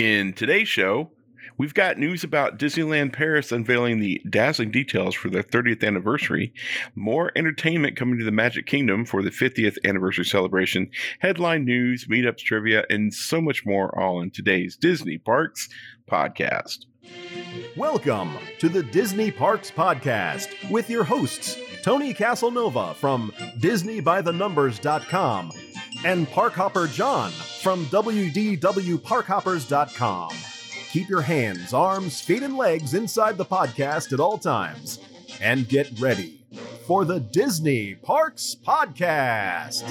In today's show, we've got news about Disneyland Paris unveiling the dazzling details for their 30th anniversary, more entertainment coming to the Magic Kingdom for the 50th anniversary celebration, headline news, meetups, trivia, and so much more, all in today's Disney Parks podcast. Welcome to the Disney Parks Podcast with your hosts, Tony Casanova from DisneyByTheNumbers.com and Parkhopper John from WDWParkhoppers.com. Keep your hands, arms, feet, and legs inside the podcast at all times. And get ready for the Disney Parks Podcast.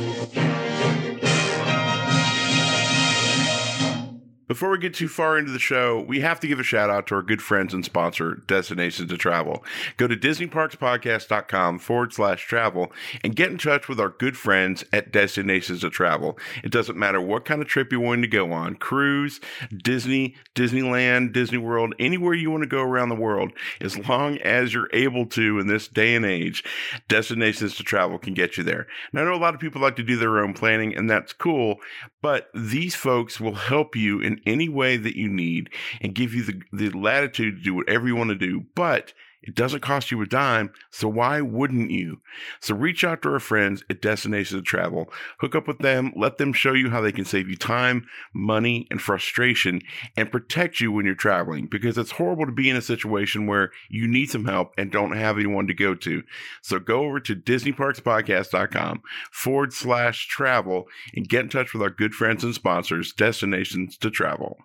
Before we get too far into the show, we have to give a shout out to our good friends and sponsor, Destinations to Travel. Go to DisneyParksPodcast.com forward slash travel and get in touch with our good friends at Destinations to Travel. It doesn't matter what kind of trip you're wanting to go on cruise, Disney, Disneyland, Disney World, anywhere you want to go around the world, as long as you're able to in this day and age, Destinations to Travel can get you there. I know a lot of people like to do their own planning, and that's cool, but these folks will help you in any way that you need and give you the, the latitude to do whatever you want to do. But it doesn't cost you a dime, so why wouldn't you? So reach out to our friends at Destinations to Travel, hook up with them, let them show you how they can save you time, money, and frustration and protect you when you're traveling because it's horrible to be in a situation where you need some help and don't have anyone to go to. So go over to DisneyParksPodcast.com forward slash travel and get in touch with our good friends and sponsors, Destinations to Travel.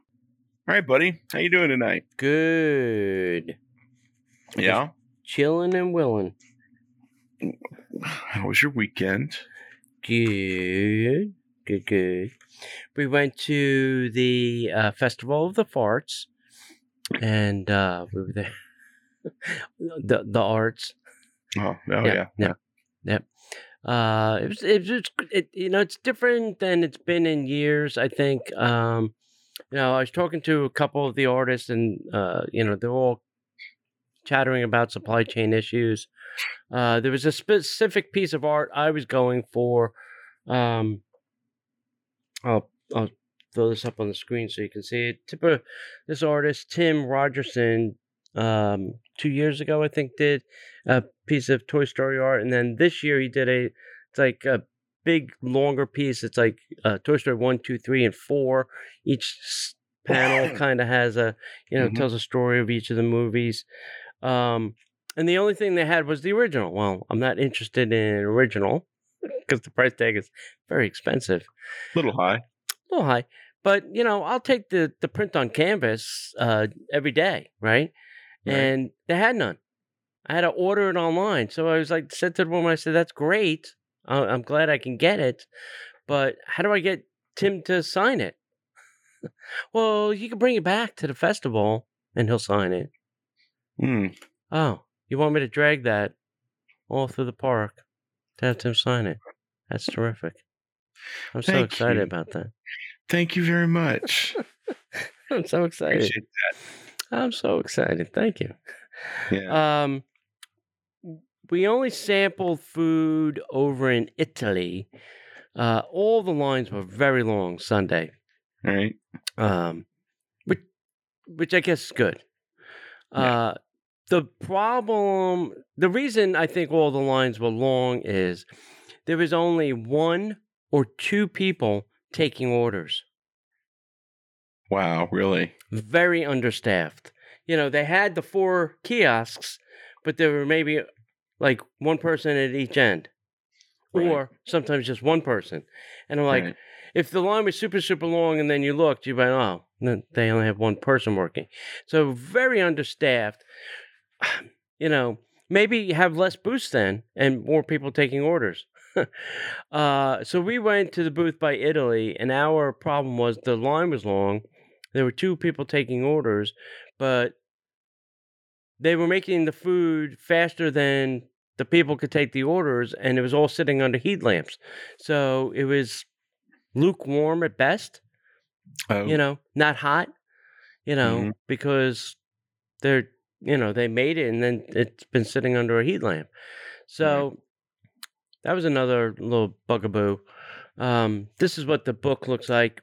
All right, buddy. How you doing tonight? Good. Yeah. Chilling and willing. How was your weekend? Good. Good, good. We went to the uh, Festival of the Farts and uh, we were there. the the arts. Oh, oh yeah. yeah. Yep. Uh, it was it was it, you know it's different than it's been in years. I think. Um, you know, I was talking to a couple of the artists, and uh, you know, they're all chattering about supply chain issues. Uh, there was a specific piece of art I was going for. Um, I'll I'll throw this up on the screen so you can see it. Tip this artist Tim Rogerson, um, two years ago I think did a piece of Toy Story art, and then this year he did a it's like a big longer piece. It's like uh, Toy Story one, two, three, and four. Each panel kind of has a you know Mhm. tells a story of each of the movies. Um, and the only thing they had was the original. Well, I'm not interested in original because the price tag is very expensive, little high. a little high. But you know, I'll take the the print on canvas uh, every day, right? Right. And they had none. I had to order it online, so I was like, said to the woman, I said, "That's great. Uh, I'm glad I can get it, but how do I get Tim to sign it?" well, you can bring it back to the festival, and he'll sign it. Hmm. Oh, you want me to drag that all through the park to have Tim sign it? That's terrific. I'm so excited you. about that. Thank you very much. I'm so excited. Appreciate I'm so excited. Thank you. Yeah. Um, we only sampled food over in Italy. Uh, all the lines were very long Sunday, All right. um, which, which I guess is good. Yeah. The problem, the reason I think all the lines were long is there was only one or two people taking orders. Wow. Really. very understaffed. You know, they had the four kiosks, but there were maybe like one person at each end, Right. or sometimes just one person. And I'm like, Right. if the line was super, super long and then you looked, you'd be like, oh, they only have one person working. So very understaffed. You know, maybe have less booths then and more people taking orders. uh, so we went to the booth by Italy, and our problem was the line was long. There were two people taking orders, but they were making the food faster than the people could take the orders, and it was all sitting under heat lamps. So it was lukewarm at best, Oh, you know, not hot, you know, Mhm. because they're, you know, they made it and then it's been sitting under a heat lamp. So that was another little bugaboo. Um, this is what the book looks like.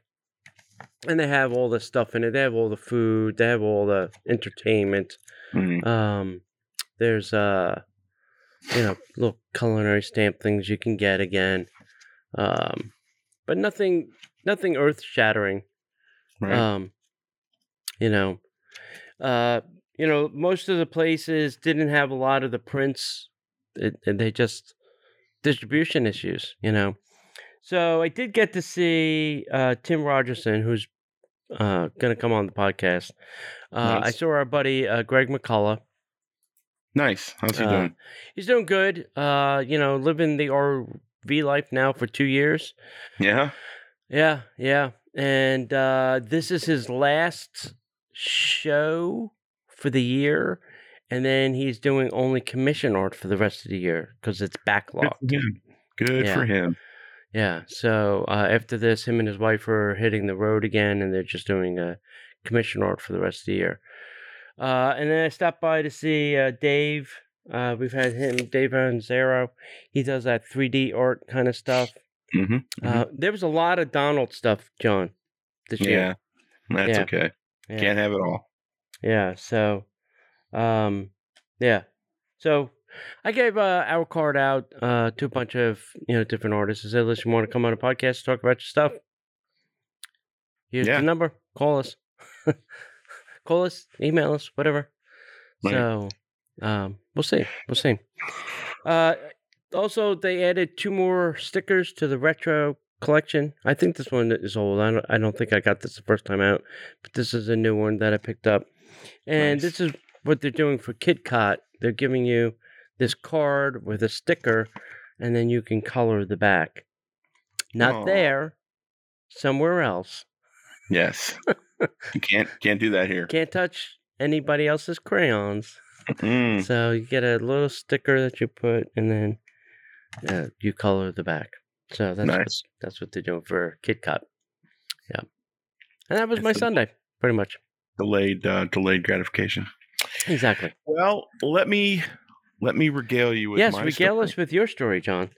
and they have all the stuff in it. They have all the food. They have all the entertainment. Mhm. Um, there's uh, you know, little culinary stamp things you can get again. Um, but nothing, nothing earth shattering. Right. Um, you know, uh, you know, most of the places didn't have a lot of the prints, it, and they just distribution issues. You know, so I did get to see uh, Tim Rogerson, who's uh, going to come on the podcast. Uh, I saw our buddy uh, Greg McCullough. nice. How's he uh, doing? He's doing good. Uh, you know, living the RV life now for two years. Yeah. Yeah, yeah. And uh, this is his last show for the year. And then he's doing only commission art for the rest of the year because it's Good backlogged. for him. Good Yeah. for him. Yeah. So uh, after this, him and his wife are hitting the road again and they're just doing uh, commission art for the rest of the year. Uh, and then I stopped by to see uh, Dave. Uh, we've had him, Dave Zero. He does that 3D art kind of stuff. hmm Uh, there was a lot of Donald stuff, John, this Yeah. That's Yeah. okay. Yeah. Can't have it all. Yeah. So, um, yeah. So I gave uh, our card out uh, to a bunch of you know different artists. I said, "Listen, you want to come on a podcast, talk about your stuff? Here's Yeah. the number. Call us. Call us. Email us. Whatever." Right. So, um, we'll see. We'll see. Uh, also, they added two more stickers to the retro collection. I think this one is old. I don't, I don't think I got this the first time out, but this is a new one that I picked up. And Nice. this is what they're doing for KidCot. They're giving you this card with a sticker, and then you can color the back. Not there, somewhere else. Yes. you can't can't do that here. Can't touch anybody else's crayons. Mm. So you get a little sticker that you put, and then uh, you color the back. So that's what, that's what they're doing for KidCot. Yeah, and that was my the- Sunday, pretty much. Delayed uh, delayed gratification. Exactly. Well, let me let me regale you with yes, regale story. us with your story, John.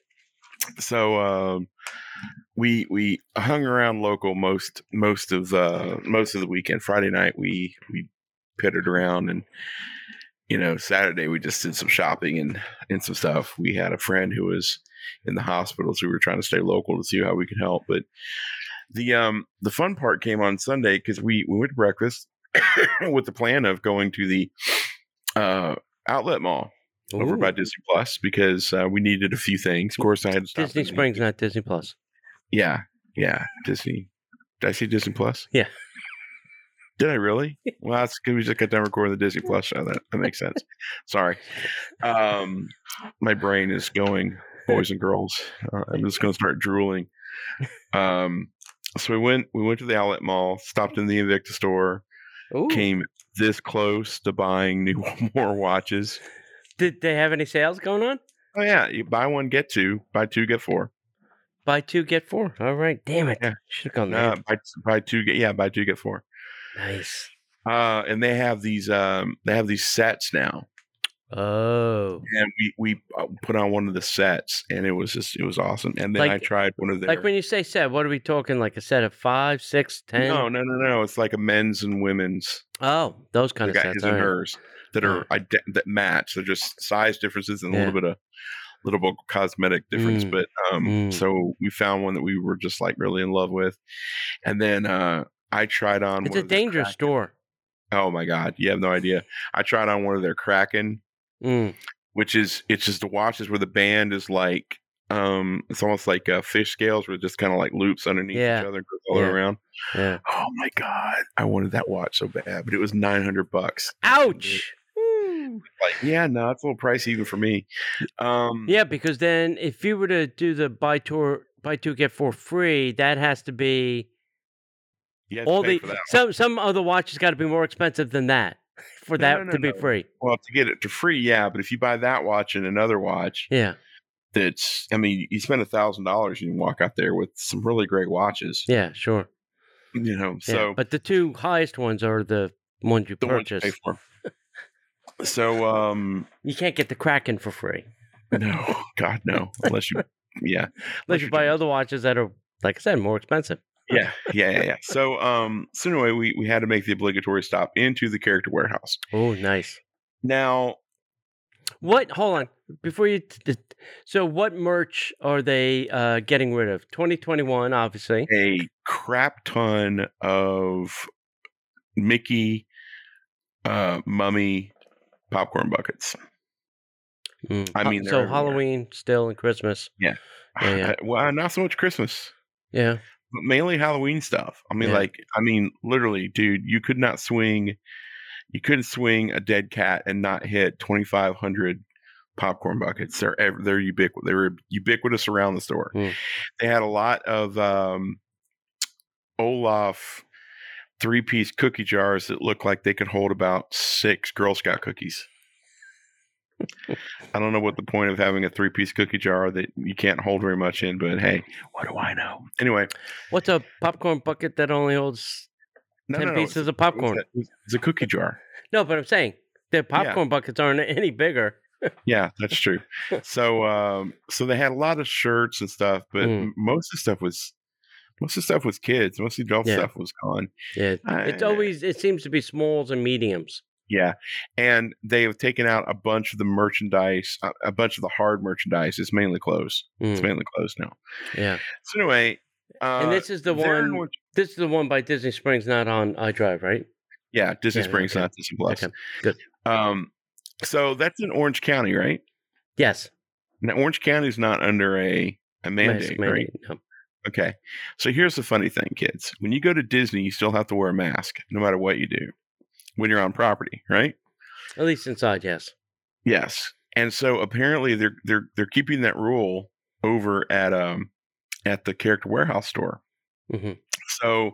so um, we we hung around local most most of uh, most of the weekend. Friday night we we pitted around and you know Saturday we just did some shopping and and some stuff. We had a friend who was in the hospital, so we were trying to stay local to see how we could help. But the um the fun part came on Sunday because we we went to breakfast with the plan of going to the uh outlet mall over Ooh. by Disney Plus because uh, we needed a few things. Of course, I had to stop. Disney Springs, not Disney Plus. Yeah, yeah, Disney. Did I see Disney Plus? Yeah. Did I really? Well, that's because we just got done recording the Disney Plus show. That that makes sense. Sorry. Um, my brain is going, boys and girls. Uh, I'm just going to start drooling. Um, so we went we went to the outlet mall, stopped in the Invicta store, Ooh. came this close to buying new more watches. Did they have any sales going on? Oh yeah, you buy one get two, buy two get four. Buy two get four. All right. Damn it. Yeah. Should have gone there. buy, buy two get yeah, buy two get four. Nice. Uh, and they have these um they have these sets now, Oh. and we we uh, put on one of the sets, and it was just it was awesome. And then I tried one of the Like when you say set, what are we talking? Like a set of five, six, ten? no no no no, it's like a men's and women's Oh, those kind of guys sets. and all right. hers that are ide- that match. They're just size differences and a Yeah. little bit of little bit of cosmetic difference. Mm. But um, Mm. so we found one that we were just like really in love with, and then uh, I tried on. It's one a dangerous Kraken- store. Oh my god, you have no idea. I tried on one of their Kraken, Mm. which is it's just the watches where the band is like. Um, it's almost like uh, fish scales where it just kind of like loops underneath Yeah. each other, and goes all Yeah. around. Yeah. Oh my god, I wanted that watch so bad, but it was nine hundred bucks. Ouch. Like yeah no it's a little pricey even for me um Yeah, because then if you were to do the buy two buy two get four free, that has to be you have to all the some some other watches got to be more expensive than that for No, that no, no, to be free. well to get it to free yeah but if you buy that watch and another watch Yeah. that's i mean you spend a thousand dollars and you can walk out there with some really great watches Yeah, sure. you know Yeah. so but the two highest ones are the ones you the ones you purchase. pay for so um You can't get the Kraken for free no god no unless you yeah unless you you're buy doing- other watches that are, like I said, more expensive. Yeah, yeah, yeah, yeah. So, um, so anyway, we we had to make the obligatory stop into the character warehouse. Oh, nice. Now, What? Hold on. Before you. T- so, what merch are they uh, getting rid of? 2021, obviously. a crap ton of Mickey, uh, Mummy popcorn buckets. Mm. I mean, so everywhere. Halloween still and Christmas. Yeah, yeah. well, not so much Christmas. Yeah. Mainly Halloween stuff. I mean, Yeah. like, I mean, literally, dude, you could not swing, you couldn't swing a dead cat and not hit twenty five hundred popcorn buckets. They're they're ubiquitous. They were ubiquitous around the store. Hmm. They had a lot of um, Olaf three piece cookie jars that looked like they could hold about six Girl Scout cookies. I don't know what the point of having a three piece cookie jar that you can't hold very much in, but hey, what do I know? Anyway, What's a popcorn bucket that only holds no, 10 no, pieces it's- of popcorn? It's a, it's a cookie jar. No, but I'm saying the popcorn buckets aren't any bigger. Yeah, that's true. so, um, so they had a lot of shirts and stuff, but Mm. most of the stuff was most of the stuff was kids. Most of the adult Yeah. stuff was gone. Yeah. It's always, it seems to be smalls and mediums. Yeah, and they have taken out a bunch of the merchandise. A, a bunch of the hard merchandise It's mainly. It's Mm, mainly closed now. yeah. So anyway, uh, and this is the one, Orange- this is the one by Disney Springs, not on iDrive, right? yeah, Disney Yeah, Springs, okay. not Disney Plus. Okay, good. Um, so that's in Orange County, right? Yes. Now, Orange County is not under a a mandate, Mask right? mandate, no. Okay. So here's the funny thing, kids. When you go to Disney, you still have to wear a mask no matter what you do when you're on property, right? At least inside, yes. Yes. And so apparently they're they're they're keeping that rule over at um at the character warehouse store. hmm So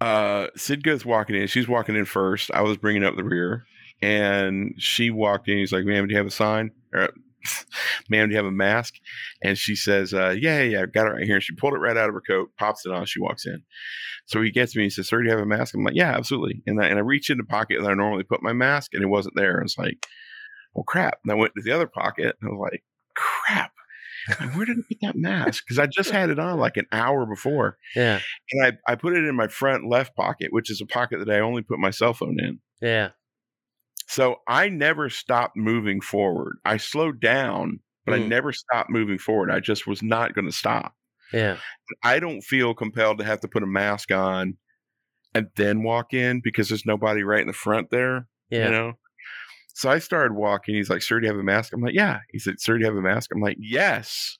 uh Sid goes walking in. She's walking in first. I was bringing up the rear and she walked in. He's like, "Ma'am, do you have a sign?" Or, "Ma'am, do you have a mask?" And she says, uh, "Yeah, yeah, got it right here." And she pulled it right out of her coat, pops it on. She walks in. So he gets me. He says, "Sir, do you have a mask?" I'm like, "Yeah, absolutely." And I, and I reach in the pocket that I normally put my mask, and it wasn't there. I was like, "Well, crap!" And I went to the other pocket, and I was like, "Crap." Where did I put that mask? Because I just had it on like an hour before Yeah. and I, I put it in my front left pocket, which is a pocket that I only put my cell phone in. Yeah. So I never stopped moving forward. I slowed down, but I Mm. never stopped moving forward. I just was not going to stop. Yeah. I don't feel compelled to have to put a mask on and then walk in because there's nobody right in the front there, Yeah. you know? So I started walking. He's like, Sir, do you have a mask? I'm like, Yeah. He said, Sir, do you have a mask? I'm like, Yes.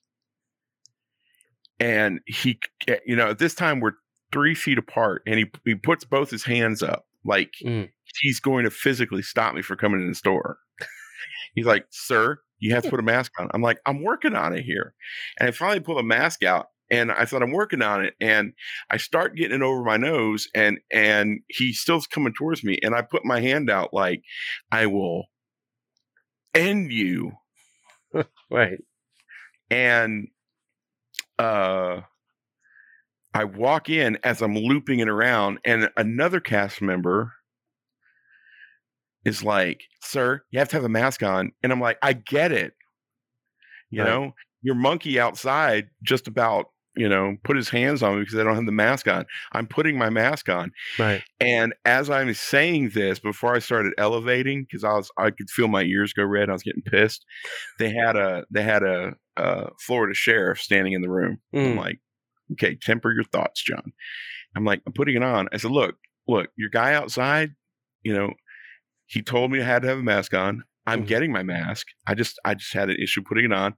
And he, eh, you know, at this time we're three feet apart and he, he puts both his hands up like Mm. He's going to physically stop me from coming in the store. He's like, Sir, you have to put a mask on. I'm like, I'm working on it here. And I finally pull a mask out and I thought I'm working on it. And I start getting it over my nose and and he still's coming towards me. And I put my hand out like I will end you. Right. And uh I walk in as I'm looping it around, and another cast member is like, Sir, you have to have a mask on. And I'm like, I get it. You Right. know, your monkey outside just about, you know, put his hands on me because I don't have the mask on. I'm putting my mask on. Right. And as I'm saying this, before I started elevating, because I was I could feel my ears go red, I was getting pissed. They had a they had a, a Florida sheriff standing in the room. I'm Mm. like, okay, temper your thoughts, John. I'm like, I'm putting it on. I said, look, look, your guy outside, you know, he told me I had to have a mask on. I'm Mhm. getting my mask. I just I just had an issue putting it on.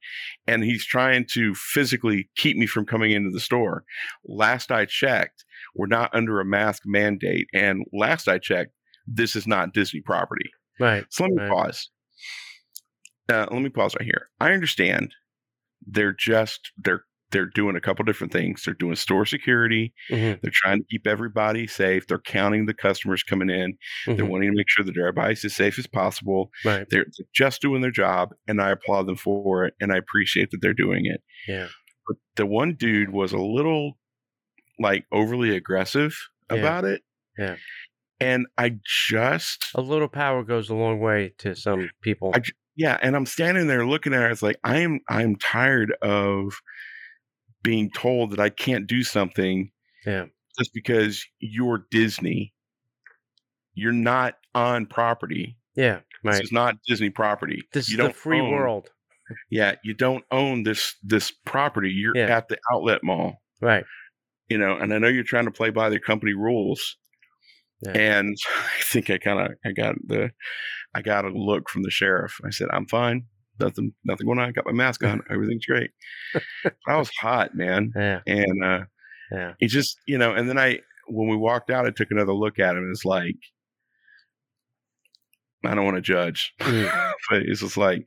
And he's trying to physically keep me from coming into the store. Last I checked, we're not under a mask mandate. And last I checked, this is not Disney property. Right. So let me Right. pause. Uh, let me pause right here. I understand they're just they're they're doing a couple different things. They're doing store security. hmm They're trying to keep everybody safe. They're counting the customers coming in. They're hmm wanting to make sure that everybody's as safe as possible. Right. They're just doing their job, and I applaud them for it, and I appreciate that they're doing it. Yeah. But the one dude was a little like overly aggressive Yeah. about it. Yeah. And I just A little power goes a long way to some people. I yeah, and I'm standing there looking at her. It's like I'm I'm tired of being told that I can't do something Yeah. Just because you're Disney, you're not on property. Yeah. This is not Disney property. This you is the free own- world. Yeah, you don't own this this property. You're Yeah. at the outlet mall. Right. you know, and I know you're trying to play by the company rules. Yeah. And I think I kind of I got the I got a look from the sheriff. I said, "I'm fine. Nothing nothing going on. I got my mask on. Everything's great." I was hot, man. Yeah. And uh Yeah. it just, you know, and then I when we walked out, I took another look at him and it's like I don't want to judge, Mm. but it's just like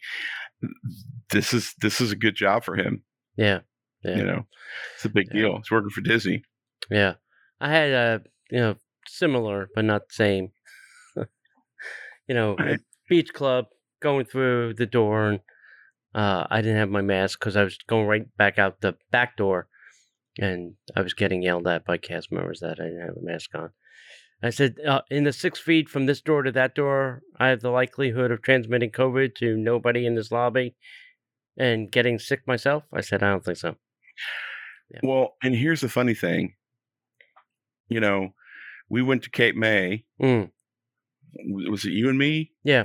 this is this is a good job for him. Yeah. Yeah. You know, it's a big Yeah. deal. He's working for Disney. Yeah. I had a, you know, similar but not the same. you know, at beach club going through the door and uh, I didn't have my mask because I was going right back out the back door and I was getting yelled at by cast members that I didn't have a mask on. I said, uh, in the six feet from this door to that door, I have the likelihood of transmitting COVID to nobody in this lobby and getting sick myself. I said, I don't think so. Yeah. Well, and here's the funny thing. You know, we went to Cape May. Mm, Was it you and me? yeah.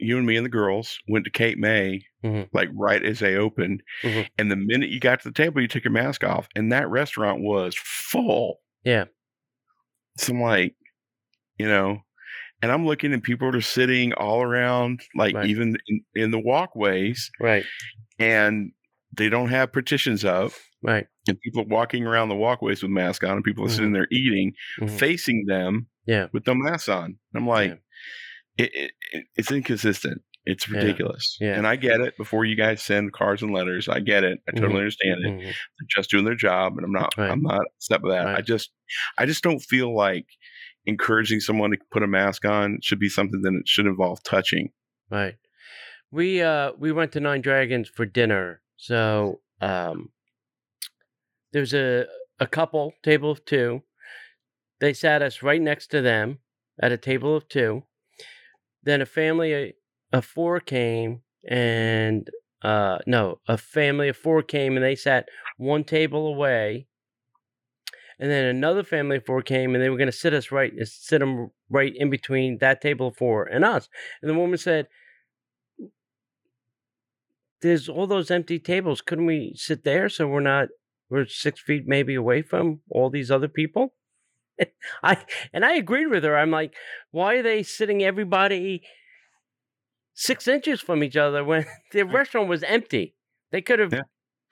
You and me and the girls went to Cape May, Mhm. like right as they opened. Mhm. And the minute you got to the table, you took your mask off, and that restaurant was full. Yeah. So I'm like, you know, and I'm looking, and people are sitting all around, like Right. even in, in the walkways, Right. and they don't have partitions up. Right. and people are walking around the walkways with masks on, and people are sitting there eating, Mhm. facing them Yeah. with no masks on. I'm like, Yeah. It, it, it- it's inconsistent. It's ridiculous. Yeah. And I get it. Before you guys send cards and letters, I get it. I totally Mhm. understand it. Mhm. They're just doing their job, and I'm not. Right. I'm not upset with that. I just, I just don't feel like encouraging someone to put a mask on should be something that it should involve touching. Right. We uh we went to Nine Dragons for dinner. So um there's a a couple table of two. They sat us right next to them at a table of two. Then a family of four came and uh no, a family of four came and they sat one table away. And then another family of four came and they were going to sit us right sit them right in between that table of four and us. And the woman said, "There's all those empty tables. Couldn't we sit there so we're not we're six feet maybe away from all these other people?" I and I agreed with her. I'm like, "Why are they sitting everybody six inches from each other when the restaurant was empty? They could have Yeah.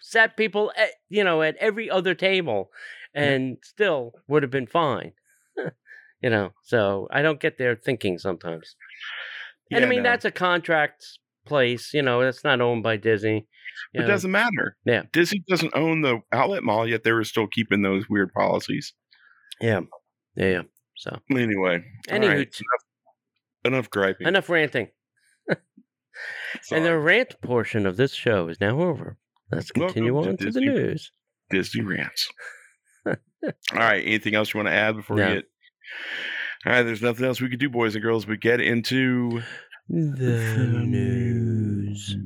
sat people, at, you know, at every other table, and still would have been fine." you know, so I don't get their thinking sometimes. And I mean, no. that's a contract place, you know, that's not owned by Disney. It know. doesn't matter. Yeah. Disney doesn't own the outlet mall, yet they were still keeping those weird policies. Yeah. Yeah. yeah. So, Anyway, all Anywho, right, enough, enough griping. enough ranting. And the rant portion of this show is now over. Let's continue Welcome on to to the news. Disney rants. All right. Anything else you want to add before No. we get? All right. There's nothing else we could do, boys and girls. We get into The news.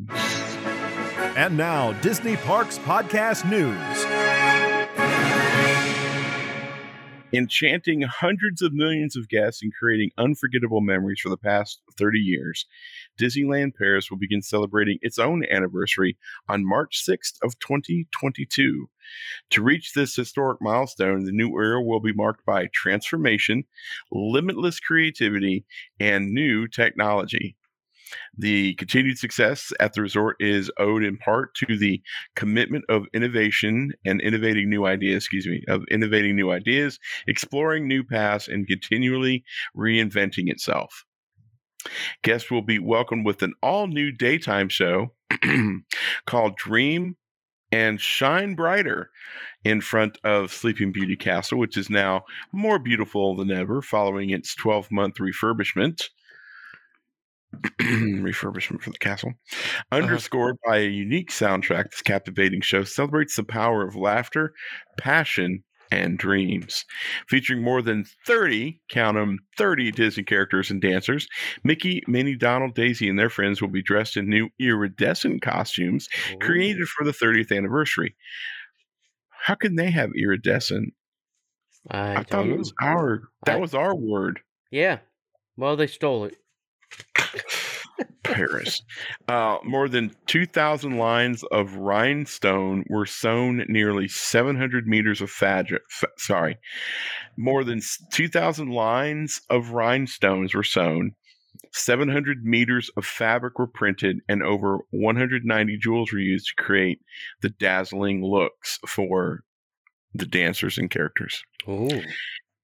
And now, Disney Parks Podcast News. Enchanting hundreds of millions of guests and creating unforgettable memories for the past 30 years. Disneyland Paris will begin celebrating its own anniversary on March 6th of 2022. To reach this historic milestone, the new era will be marked by transformation, limitless creativity, and new technology. The continued success at the resort is owed in part to the commitment of innovation and innovating new ideas, excuse me, of innovating new ideas, exploring new paths, and continually reinventing itself. Guests will be welcomed with an all new daytime show called Dream and Shine Brighter in front of Sleeping Beauty Castle, which is now more beautiful than ever following its 12 month refurbishment. refurbishment for the castle, uh-huh. underscored by a unique soundtrack. This captivating show celebrates the power of laughter, passion, and dreams. Featuring more than 30, count them, 30 Disney characters and dancers, Mickey, Minnie, Donald, Daisy, and their friends will be dressed in new iridescent costumes created oh. for the 30th anniversary. How can they have iridescent? I, I, thought it was our. That I- was our word. Yeah. Well, they stole it. Paris. Uh, more than 2,000 lines of rhinestone were sewn nearly 700 meters of fabric. F- sorry. More than 2,000 lines of rhinestones were sewn. 700 meters of fabric were printed, and over 190 jewels were used to create the dazzling looks for the dancers and characters. Ooh.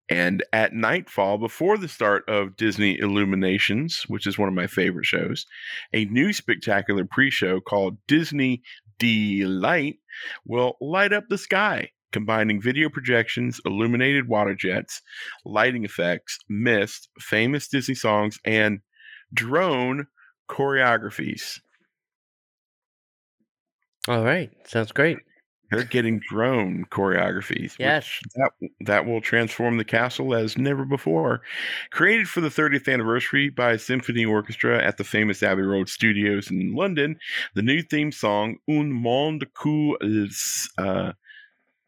And at nightfall, before the start of Disney Illuminations, which is one of my mm-hmm. favorite shows, a new spectacular pre show called Disney Delight will light up the sky, combining video projections, illuminated water jets, lighting effects, mist, famous Disney songs, and drone choreographies. All right. Sounds great. They're getting drone choreographies. Yes. which that that will transform the castle as never before. Created for the 30th anniversary by a symphony orchestra at the famous Abbey Road Studios in London, the new theme song "Un monde Cool uh,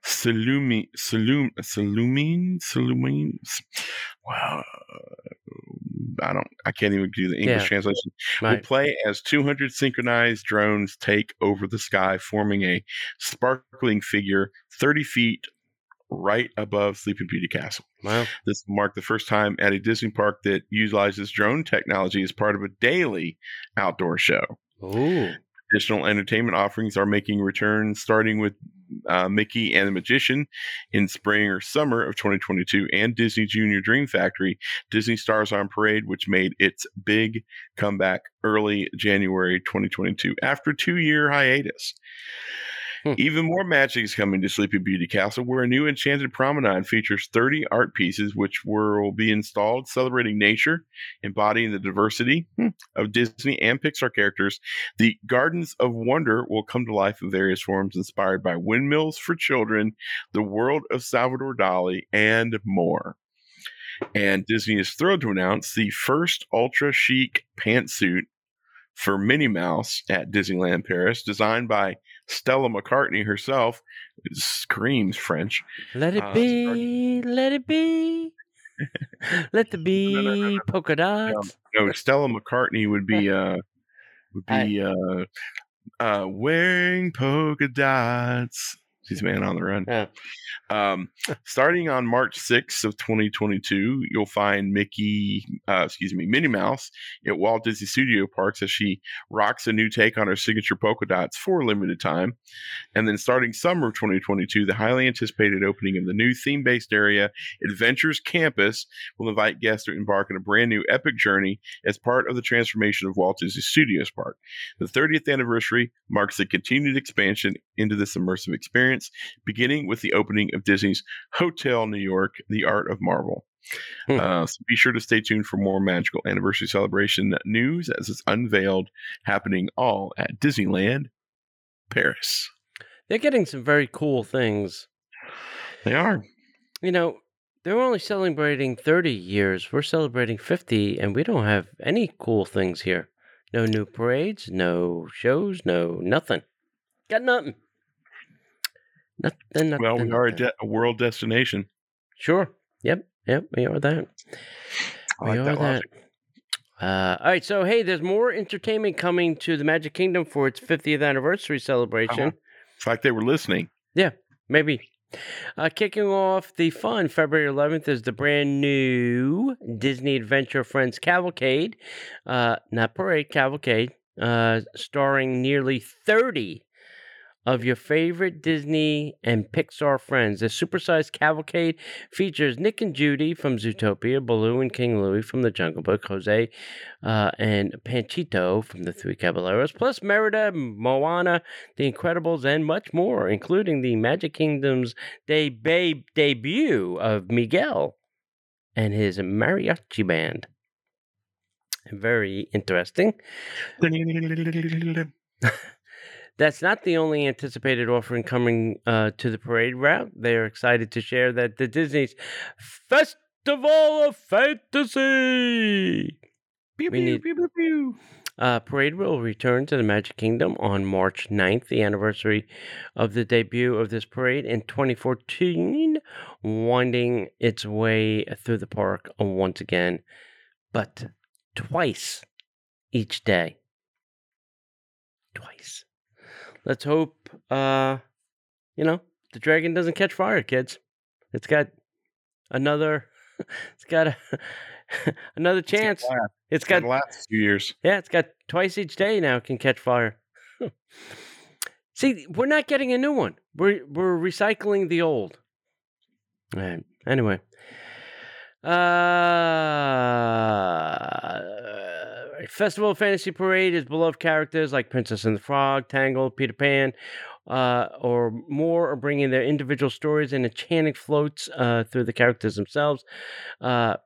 s'illumi- s'illum- s'illumine s'illumine." Wow, uh, I don't. I can't even do the English Yeah. translation will Right. play as 200 synchronized drones take over the sky, forming a sparkling figure 30 feet right above Sleeping Beauty Castle. Wow. This will mark the first time at a Disney park that utilizes drone technology as part of a daily outdoor show. Ooh. Additional entertainment offerings are making returns, starting with uh, Mickey and the Magician in spring or summer of 2022, and Disney Junior Dream Factory, Disney Stars on Parade, which made its big comeback early January 2022 after two year hiatus. Hmm. Even more magic is coming to Sleeping Beauty Castle, where a new Enchanted Promenade features 30 art pieces, which will be installed celebrating nature, embodying the diversity hmm, of Disney and Pixar characters. The Gardens of Wonder will come to life in various forms, inspired by windmills for children, the world of Salvador Dali, and more. And Disney is thrilled to announce the first ultra chic pantsuit for Minnie Mouse at Disneyland Paris, designed by Stella McCartney herself. Screams French. Let it Uh, be. Let it be. Let the be no, no, no. polka dots. No, Stella McCartney would be uh would be uh uh wearing polka dots. She's man on the run. Yeah. Um, starting on March 6th of 2022, you'll find Mickey, uh, excuse me, Minnie Mouse at Walt Disney Studio Parks as she rocks a new take on her signature polka dots for a limited time. And then starting summer of 2022, the highly anticipated opening of the new theme-based area, Avengers Campus, will invite guests to embark on a brand new epic journey as part of the transformation of Walt Disney Studios Park. The 30th anniversary marks the continued expansion into this immersive experience, beginning with the opening of Disney's Hotel New York, The Art of Marvel. Hmm. Uh, so be sure to stay tuned for more magical anniversary celebration news as it's unveiled, happening all at Disneyland Paris. They're getting some very cool things. They are. You know, they're only celebrating 30 years. We're celebrating 50, and we don't have any cool things here. No new parades, no shows, no nothing. Got nothing. Nothing, nothing. Well, we are a, de- a world destination. Sure. Yep. Yep. We are that. I we like are that that. Uh, all right. So, hey, there's more entertainment coming to the Magic Kingdom for its 50th anniversary celebration. It's like they were listening. Yeah. Maybe. Uh, kicking off the fun February 11th is the brand new Disney Adventure Friends Cavalcade, uh, not parade, cavalcade, uh, starring nearly 30 of your favorite Disney and Pixar friends. The supersized cavalcade features Nick and Judy from Zootopia, Baloo and King Louie from The Jungle Book, Jose uh, and Panchito from The Three Caballeros, plus Merida, Moana, The Incredibles, and much more, including the Magic Kingdom's de- debut of Miguel and his mariachi band. Very interesting. That's not the only anticipated offering coming uh, to the parade route. They are excited to share that the Disney's Festival of Fantasy Pew, We need- pew, pew, pew. Uh, Parade will return to the Magic Kingdom on March 9th, the anniversary of the debut of this parade in 2014, winding its way through the park once again, but twice each day. Twice. Let's hope, uh, you know, the dragon doesn't catch fire, kids. It's got another, it's got a, another chance. It's got the last few years. yeah, it's got twice each day now can catch fire. See, we're not getting a new one. We're we're recycling the old. All right. Anyway. Uh Festival of Fantasy Parade is beloved characters like Princess and the Frog, Tangled, Peter Pan, uh, or more are bringing their individual stories and enchanting floats uh, through the characters themselves. Uh,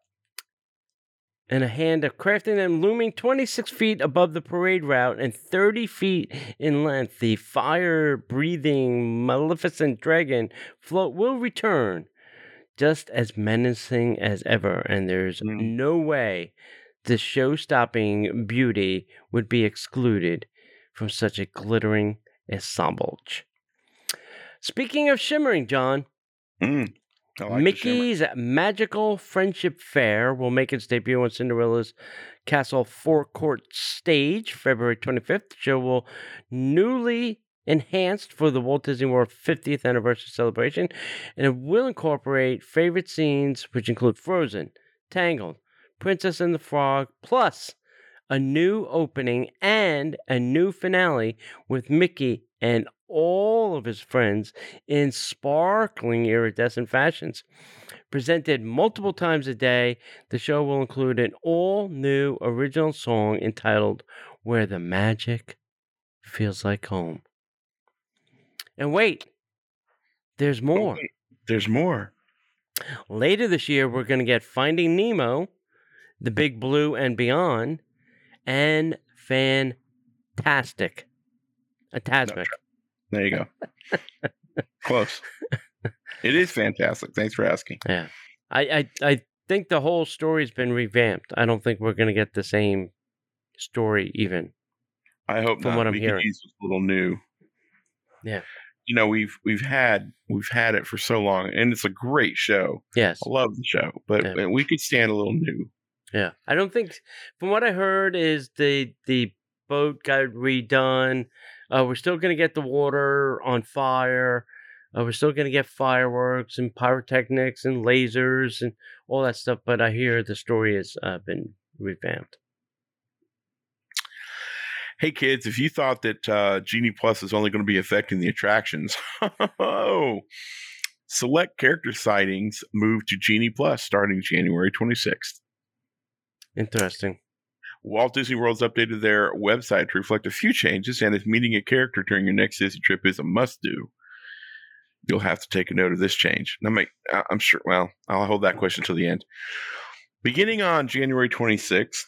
and a hand of crafting them looming 26 feet above the parade route and 30 feet in length. The fire breathing, maleficent dragon float will return just as menacing as ever, and there's Mm. no way the show stopping beauty would be excluded from such a glittering assemblage. Speaking of shimmering, John, Mm. Like. Mickey's Magical Friendship Fair will make its debut on Cinderella's Castle Forecourt stage February 25th. The show will newly enhanced for the Walt Disney World 50th anniversary celebration, and it will incorporate favorite scenes which include Frozen, Tangled, Princess and the Frog, plus a new opening and a new finale with Mickey and all of his friends in sparkling iridescent fashions. Presented multiple times a day, the show will include an all new original song entitled Where the Magic Feels Like Home. And wait, there's oh, more. wait. There's more. Later this year, we're going to get Finding Nemo, The Big Blue and Beyond, and Fantastic. A Tasmic. There you go. Close. It is fantastic. Thanks for asking. Yeah. I, I, I think the whole story's been revamped. I don't think we're going to get the same story even. I hope From not. what I'm hearing. use a little new. Yeah. You know, we've we've had we've had it for so long, and it's a great show. Yes. I love the show, but Yeah. we could stand a little new. Yeah. I don't think, from what I heard, is the the boat got redone. Uh, we're still going to get the water on fire. Uh, we're still going to get fireworks and pyrotechnics and lasers and all that stuff. But I hear the story has uh, been revamped. Hey kids, if you thought that uh, Genie Plus is only going to be affecting the attractions, oh, select character sightings move to Genie Plus starting January 26th. Interesting. Walt Disney World's updated their website to reflect a few changes, and if meeting a character during your next Disney trip is a must do, you'll have to take a note of this change. Now, may- I- I'm sure, well, I'll hold that question till the end. Beginning on January 26th,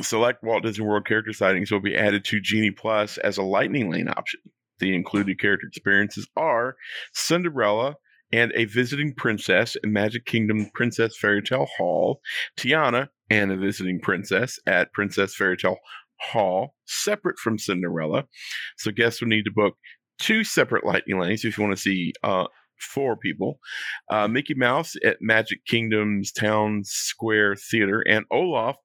select Walt Disney World character sightings will be added to Genie Plus as a lightning lane option. The included character experiences are Cinderella and a visiting princess in Magic Kingdom Princess Fairy Tale Hall, Tiana and a visiting princess at Princess Fairy Tale Hall, separate from Cinderella. So guests will need to book two separate lightning lanes if you want to see uh, four people. Uh, Mickey Mouse at Magic Kingdom's Town Square Theater, and Olaf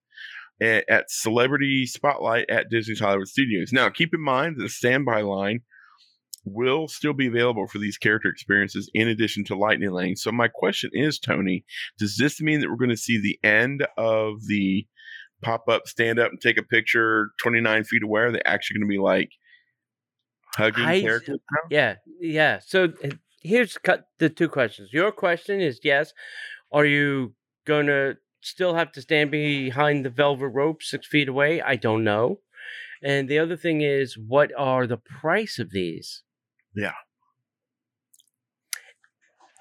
at, at Celebrity Spotlight at Disney's Hollywood Studios. Now, keep in mind the standby line will still be available for these character experiences in addition to Lightning Lane. So, my question is, Tony, does this mean that we're going to see the end of the pop up, stand up, and take a picture 29 feet away? Are they actually going to be like hugging I- characters? now? Yeah, yeah. So uh, here's cut the two questions. Your question is yes. Are you gonna still have to stand behind the velvet rope six feet away? I don't know. And the other thing is, what are the price of these? Yeah.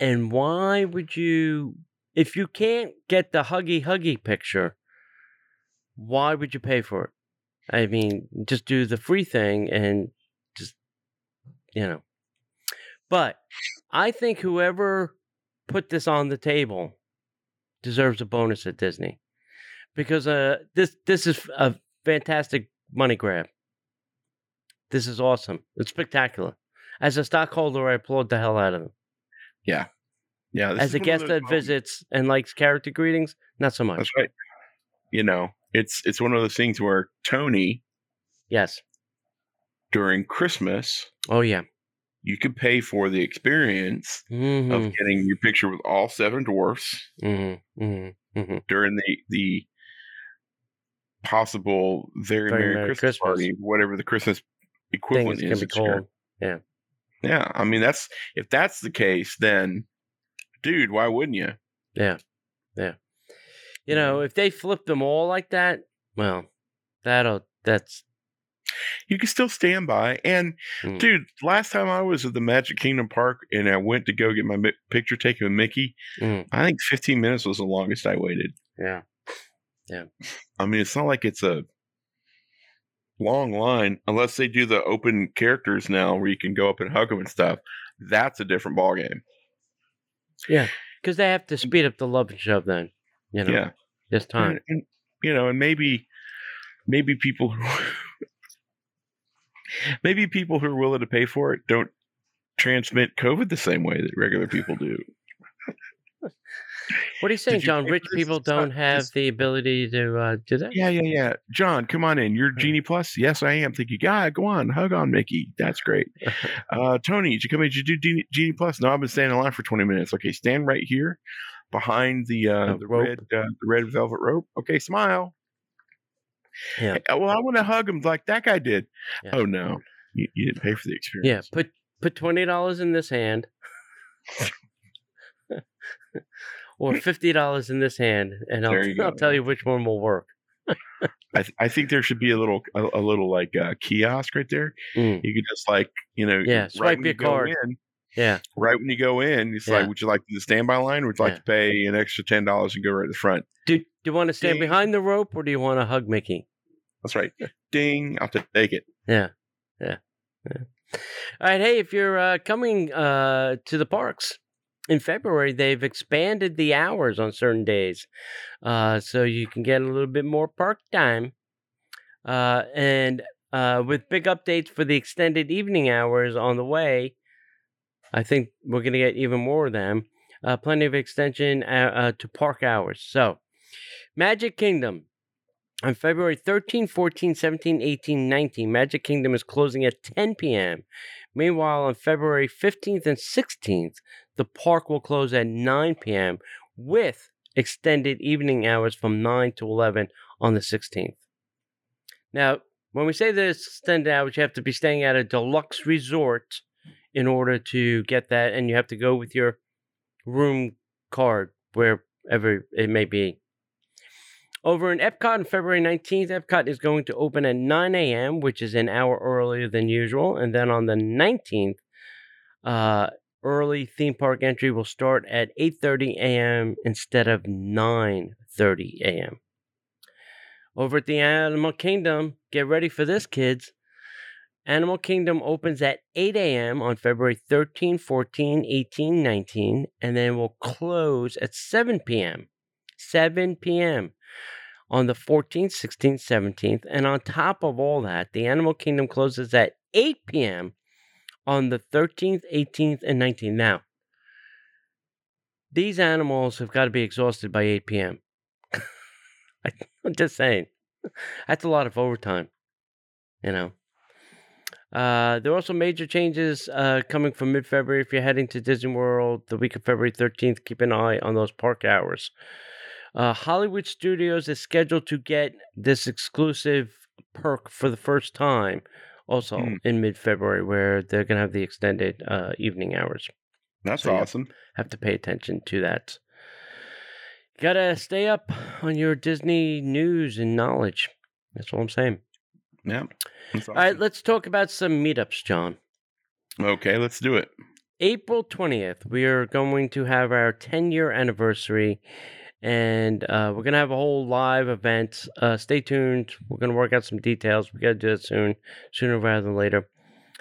And why would you, if you can't get the huggy huggy picture, why would you pay for it? I mean, just do the free thing and just, you know. But I think whoever put this on the table deserves a bonus at Disney because uh, this this is a fantastic money grab. This is awesome. It's spectacular. As a stockholder, I applaud the hell out of them. Yeah. Yeah. As a guest that visits and likes character greetings, not so much. That's right. You know, it's it's one of those things where Tony Yes. during Christmas, Oh yeah. you could pay for the experience hmm of getting your picture with all seven dwarfs hmm hmm hmm during the the possible very, Very merry, Merry Christmas, Christmas. party, whatever the Christmas equivalent Things is. can be year. called. Yeah, I mean that's if that's the case, then dude, why wouldn't you? Yeah, yeah. You know, if they flip them all like that, well, that'll that's You can still stand by. And mm, dude, last time I was at the Magic Kingdom Park and I went to go get my mi- picture taken with Mickey, mm, I think 15 minutes was the longest I waited. Yeah, yeah. I mean, it's not like it's a long line unless they do the open characters now where you can go up and hug them and stuff. That's a different ball game. yeah Because they have to speed up the love and shove then. You know, Yeah. this time. And, and, you know, and maybe maybe people who maybe people who are willing to pay for it don't transmit COVID the same way that regular people do. What are you saying, John? for Rich people don't have just- the ability to uh, do that? Yeah, yeah, yeah. John, come on in. You're Genie Plus. Yes, I am. Thank you. God, go on, hug on Mickey. That's great. Uh, Tony, did you come in? Did you do Genie, Plus? No, I've been standing in line for 20 minutes. Okay, stand right here behind the uh, The the red uh, the red velvet rope. Okay, smile. Yeah. Hey, well, I want to hug him like that guy did. Yeah. Oh no, you, you didn't pay for the experience. Yeah, put put twenty dollars in this hand, or fifty dollars in this hand, and I'll, I'll tell you which one will work. I, th- I think there should be a little a, a little like uh, kiosk right there. Mm, You could just like you know Yeah, right swipe when your card. in, yeah, right when you go in, it's Yeah. like, would you like the standby line, or would you like Yeah. to pay an extra ten dollars and go right to the front? do do you want to stand Ding. behind the rope, or do you want to hug Mickey? That's right. Ding! I'll take it. Yeah, yeah, yeah. All right, hey, if you're uh, coming uh, to the parks in February, they've expanded the hours on certain days, uh, so you can get a little bit more park time. Uh, and uh, with big updates for the extended evening hours on the way, I think we're going to get even more of them. Uh, plenty of extension uh, uh, to park hours. So, Magic Kingdom on February 13, 14, 17, 18, 19, Magic Kingdom is closing at 10 p.m. Meanwhile, on February 15th and 16th, the park will close at 9 p.m. with extended evening hours from 9 to 11 on the 16th. Now, when we say this extended hours, you have to be staying at a deluxe resort in order to get that, and you have to go with your room card wherever it may be. Over in Epcot on February 19th, Epcot is going to open at 9 a.m., which is an hour earlier than usual. And then on the 19th, uh, early theme park entry will start at 8.30 a.m. instead of 9.30 a.m. Over at the Animal Kingdom, get ready for this, kids. Animal Kingdom opens at 8 a.m. on February 13, 14, 18, 19, and then will close at 7 p.m. 7 p.m. on the 14th, 16th, 17th. And on top of all that, the Animal Kingdom closes at 8 p.m. on the 13th, 18th, and 19th. Now, these animals have got to be exhausted by 8 p.m. I'm just saying. That's a lot of overtime, you know. Uh, there are also major changes uh, coming from mid February. If you're heading to Disney World the week of February 13th, keep an eye on those park hours. Uh, Hollywood Studios is scheduled to get this exclusive perk for the first time, also Hmm. in mid February, where they're going to have the extended uh, evening hours. That's So, awesome. Have to pay attention to that. You gotta stay up on your Disney news and knowledge. That's what I'm saying. Yeah. That's All right, let's talk about some meetups, John. Okay, let's do it. April 20th, we are going to have our 10 year anniversary, and uh, we're going to have a whole live event. Uh, stay tuned. We're going to work out some details. We got to do it soon, sooner rather than later.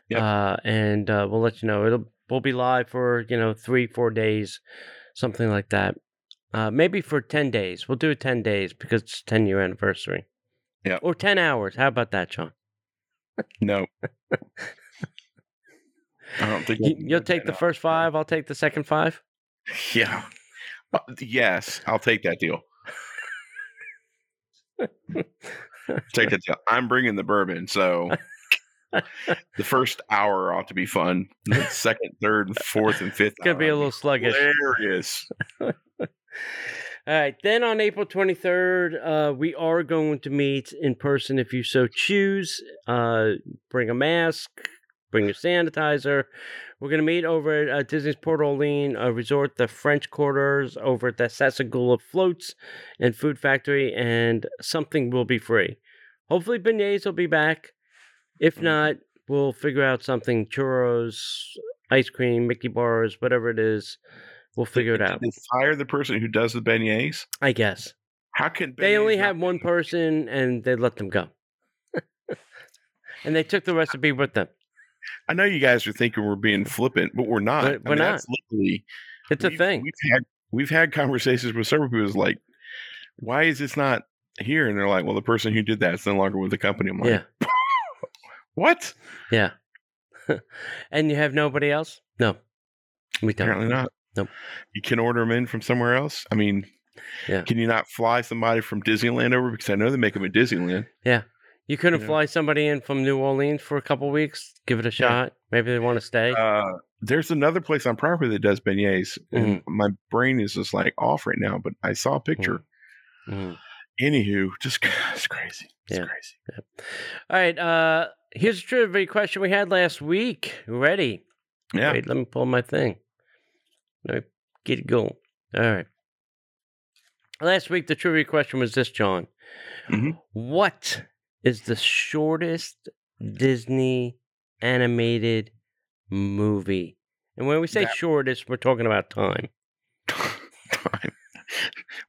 Yep. Uh, and uh, we'll let you know. It'll we'll be live for you know three, four days, something like that. Uh, maybe for 10 days. We'll do it 10 days because it's 10 year anniversary. Yeah. Or 10 hours. How about that, Sean? No. I don't think You, you'll take the first five. I'll take the second five. Yeah. Uh, yes, I'll take that deal. take that deal. I'm bringing the bourbon, so the first hour ought to be fun. The second, third, fourth, and fifth. It's going to be a little sluggish. hilarious. All right. Then on April 23rd, uh, we are going to meet in person if you so choose. Uh, bring a mask, bring your sanitizer. We're going to meet over at uh, Disney's Port Orleans uh, Resort, the French Quarters, over at the Sassagoula Floats and Food Factory, and something will be free. Hopefully, beignets will be back. If Mhm. not, we'll figure out something churros, ice cream, Mickey bars, whatever it is. We'll figure it Did out. They fire the person who does the beignets. I guess. How can They only have one person and they let them go. and they took the recipe with them. I know you guys are thinking we're being flippant, but we're not. We're- I mean, That's literally It's a thing. We've had we've had conversations with several people. Who's like, why is this not here? And they're like, well, the person who did that is no longer with the company. I'm like, Yeah. what? Yeah. and you have nobody else? No. We don't. Apparently not. Nope. You can order them in from somewhere else. I mean, Yeah. can you not fly somebody from Disneyland over? Because I know they make them at Disneyland. You couldn't You know? fly somebody in from New Orleans for a couple weeks, give it a shot. Maybe they want to stay. Uh, there's another place on property that does beignets, and Mm-hmm. my brain is just like off right now. But I saw a picture. Mm. Anywho, just it's crazy. It's Yeah. crazy. All right. Uh, here's a trivia question we had last week. Ready? Yeah. Wait, let me pull my thing. Let me get it going. All right. Last week, the trivia question was this, John. Mhm. What is the shortest Disney animated movie? And when we say That- shortest, we're talking about time. time.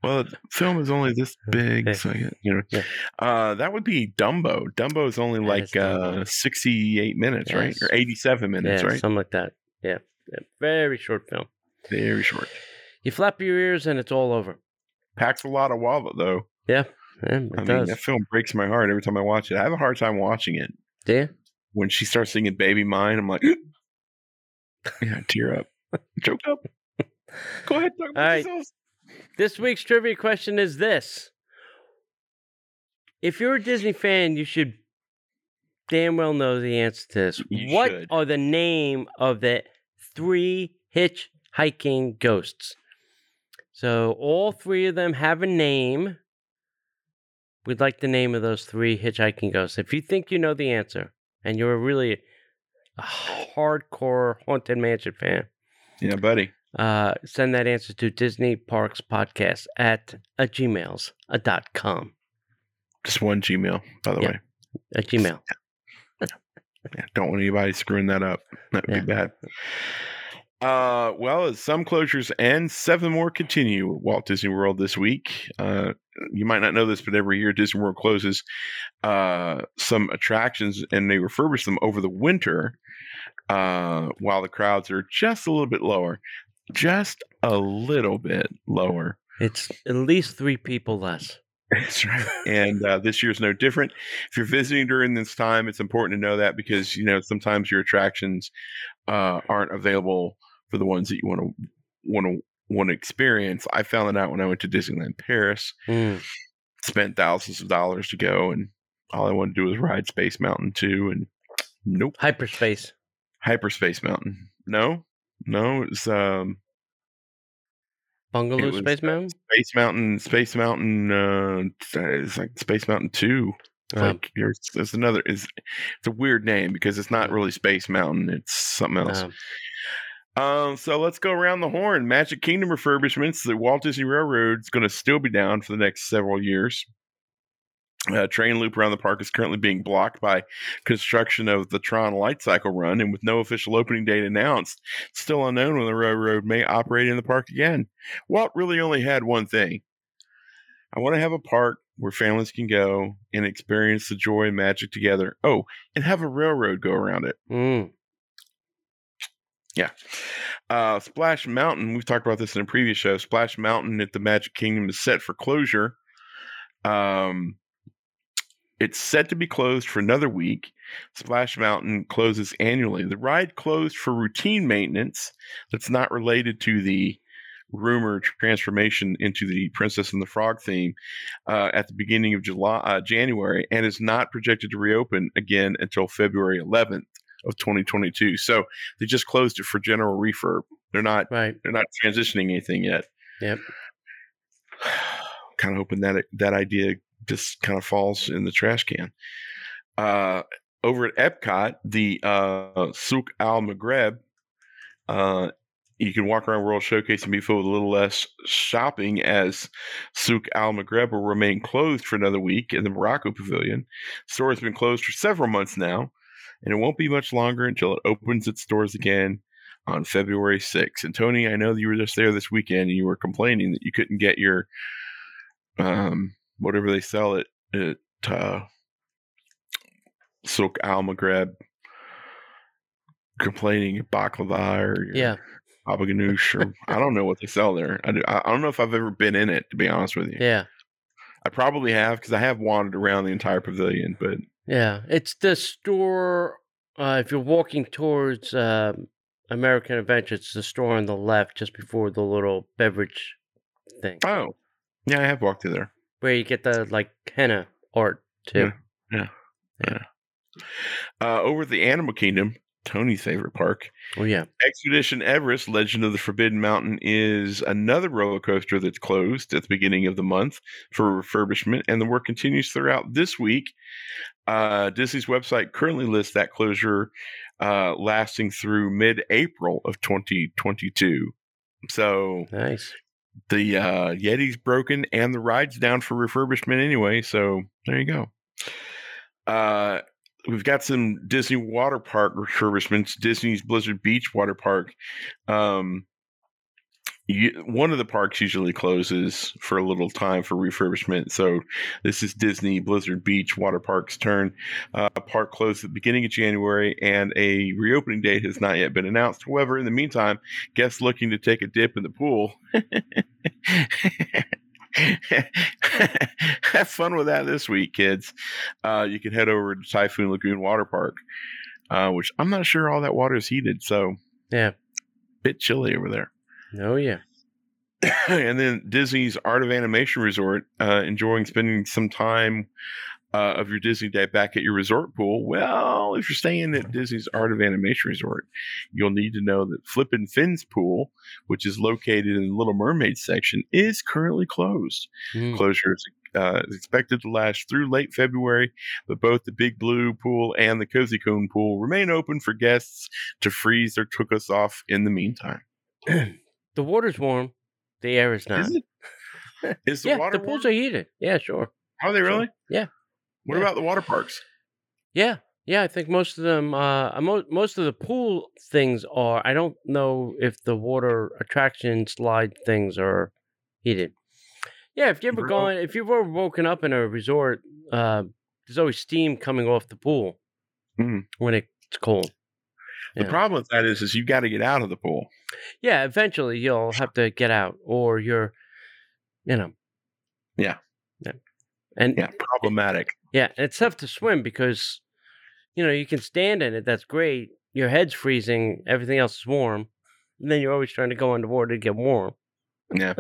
Well, the film is only this big, so you know, Yeah. uh, that would be Dumbo. Dumbo is only Yeah, like uh, sixty-eight minutes, right, or eighty-seven minutes, yeah, right? something like that. Yeah. yeah. Very short film. Very short. You flap your ears and it's all over. Packs a lot of wallet, though. Yeah, it I mean, that film breaks my heart every time I watch it. I have a hard time watching it. Do you? When she starts singing "Baby Mine," I'm like, yeah, tear up, choke up. Go ahead, talk about All right. yourselves. This week's trivia question is this. If you're a Disney fan, you should damn well know the answer to this. You what should. are the name of the three hitchhiking ghosts? So all three of them have a name. We'd like the name of those three hitchhiking ghosts. If you think you know the answer, and you're really a hardcore Haunted Mansion fan, Yeah, buddy. uh, send that answer to Disney Parks Podcast at a gmails a dot com. Just one Gmail, by the Yeah. way. A Gmail. Yeah, don't want anybody screwing that up. That would Yeah. be bad. Uh, well, as some closures and seven more continue at Walt Disney World this week. Uh, you might not know this, but every year Disney World closes uh, some attractions and they refurbish them over the winter uh, while the crowds are just a little bit lower. Just a little bit lower. It's at least three people less. That's right. And uh, this year's no different. If you're visiting during this time, it's important to know that because you know sometimes your attractions uh, aren't available for the ones that you want to want to to experience. I found that out when I went to Disneyland Paris. Mm. Spent thousands of dollars to go, and all I wanted to do was ride Space Mountain too. And nope, Hyperspace. Hyperspace Mountain. No, no, it's um, Bungalow It Space uh, Mountain? Space Mountain. Space Mountain. Uh, it's like Space Mountain Two. It's Um, like there's, there's another is it's a weird name because it's not really Space Mountain, it's something else. um, Um, so let's go around the horn. Magic Kingdom refurbishments. The Walt Disney Railroad is going to still be down for the next several years. Uh, train loop around the park is currently being blocked by construction of the Tron Light Cycle Run, and with no official opening date announced, it's still unknown when the railroad may operate in the park again. Walt really only had one thing. I want to have a park where families can go and experience the joy and magic together. Oh, and have a railroad go around it. mm. Uh, Splash Mountain, we've talked about this in a previous show. Splash Mountain at the Magic Kingdom is set for closure. Um, it's set to be closed for another week. Splash Mountain closes annually. The ride closed for routine maintenance that's not related to the rumored transformation into the Princess and the Frog theme uh, at the beginning of July, uh, January, and is not projected to reopen again until February 11th of 2022. So they just closed it for general refurb. They're not Right. they're not transitioning anything yet. Yep. kind of hoping that it, that idea just kind of falls in the trash can. Uh, over at Epcot, the uh, Souk Al Maghreb, uh, you can walk around World Showcase and be filled with a little less shopping as Souk Al Maghreb will remain closed for another week in the Morocco Pavilion. The store has been closed for several months now, and it won't be much longer until it opens its doors again on February 6th. And Tony, I know you were just there this weekend and you were complaining that you couldn't get your um whatever they sell it at uh Souk Al Maghreb complaining baklava or your Yeah. baba ganoush or I don't know what they sell there. I, do, I I don't know if I've ever been in it to be honest with you. Yeah. I probably have because I have wandered around the entire pavilion, but Yeah. It's the store. Uh, if you're walking towards um American Adventure, it's the store on the left, just before the little beverage thing, oh, yeah, I have walked through there. where you get the like henna art too. Yeah, yeah. yeah. Uh, over at the Animal Kingdom, Tony's favorite park, Oh yeah. Expedition Everest Legend of the Forbidden Mountain is another roller coaster that's closed at the beginning of the month for refurbishment, and the work continues throughout this week. Uh, Disney's website currently lists that closure uh, lasting through mid April of 2022. So Nice. the uh, Yeti's broken and the ride's down for refurbishment anyway. So there you go. Uh, we've got some Disney water park refurbishments. Disney's Blizzard Beach water park. Um, you, one of the parks usually closes for a little time for refurbishment. So this is Disney Blizzard Beach water park's turn. Uh, park closed at the beginning of January, and a reopening date has not yet been announced. However, in the meantime, guests looking to take a dip in the pool. Have fun with that this week, kids. Uh, you can head over to Typhoon Lagoon Water Park, uh, which I'm not sure all that water is heated, so Yeah. bit chilly over there. Oh yeah. and then Disney's Art of Animation Resort, uh, enjoying spending some time uh, of your Disney day back at your resort pool. Well, if you're staying at Disney's Art of Animation Resort, you'll need to know that Flippin' Fins pool, which is located in the Little Mermaid section, is currently closed. Mm. Closure is uh, is expected to last through late February, but both the Big Blue pool and the Cozy Cone pool remain open for guests to freeze their took us off in the meantime. The water's warm. The air is not. Is it? Is the yeah, water the pools warm? are heated. Yeah, sure. Are they really? Yeah. What Yeah. about the water parks? Yeah, yeah. I think most of them, uh, mo- most of the pool things are. I don't know if the water attraction slide things are heated. Yeah, if you ever gone, if you've ever woken up in a resort, uh, there's always steam coming off the pool Mhm. when it's cold. The Yeah. problem with that is, is you've got to get out of the pool. Yeah, eventually you'll have to get out, or you're, you know. Yeah. Yeah. And Yeah, problematic. Yeah, and it's tough to swim because, you know, you can stand in it. That's great. Your head's freezing. Everything else is warm. And then you're always trying to go underwater to get warm. Yeah,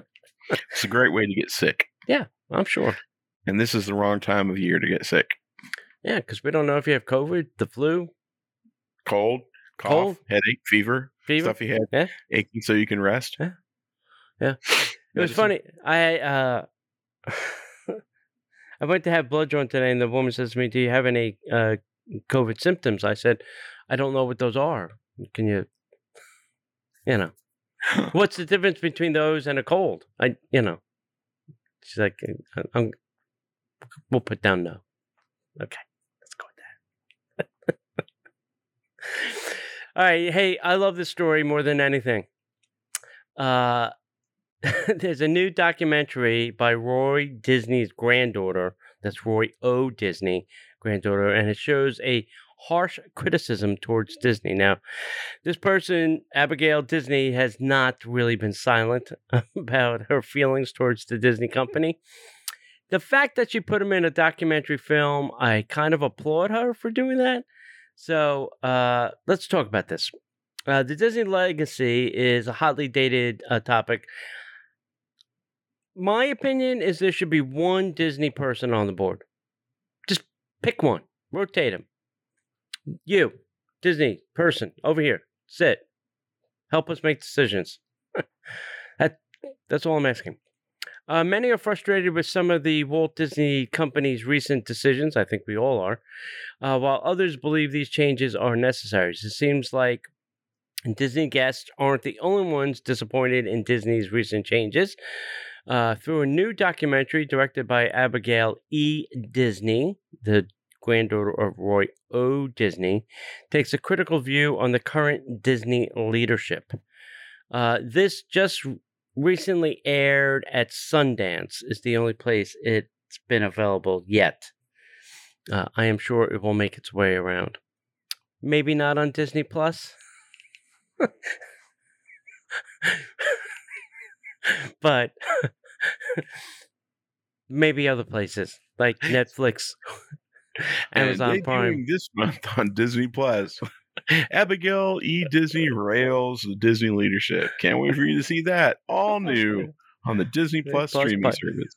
it's a great way to get sick, Yeah, I'm sure. and this is the wrong time of year to get sick. Yeah, because we don't know if you have COVID, the flu, Cold, cough, Cold. headache, fever, fever. stuffy head, Yeah. aching so you can rest. Yeah. Yeah. It was funny. I uh, I went to have blood drawn today, and the woman says to me, "Do you have any uh, COVID symptoms?" I said, "I don't know what those are. Can you, you know, what's the difference between those and a cold? I, you know." She's like, "I- I'm, "We'll put down no." Okay, let's go with that. All right, hey, I love this story more than anything. Uh, there's a new documentary by Roy Disney's granddaughter. That's Roy O. Disney, granddaughter, and it shows a harsh criticism towards Disney. Now, this person, Abigail Disney, has not really been silent about her feelings towards the Disney company. the fact that she put him in a documentary film, I kind of applaud her for doing that. So uh, let's talk about this. Uh, the Disney legacy is a hotly dated uh, topic. My opinion is there should be one Disney person on the board. Just pick one, rotate him. You, Disney person, over here, sit, help us make decisions. that, that's all I'm asking. Uh, many are frustrated with some of the Walt Disney Company's recent decisions. I think we all are. Uh, while others believe these changes are necessary. It seems like Disney guests aren't the only ones disappointed in Disney's recent changes. Uh, through a new documentary directed by Abigail E. Disney, the granddaughter of Roy O. Disney, takes a critical view on the current Disney leadership. Uh, this just recently aired at Sundance, is the only place it's been available yet. Uh, I am sure it will make its way around. Maybe not on Disney Plus. but maybe other places like Netflix, Amazon and Prime. this month on Disney Plus. Abigail E. Disney rails the Disney leadership. Can't wait for you to see that. All new on the Disney Plus, Plus streaming Plus. service.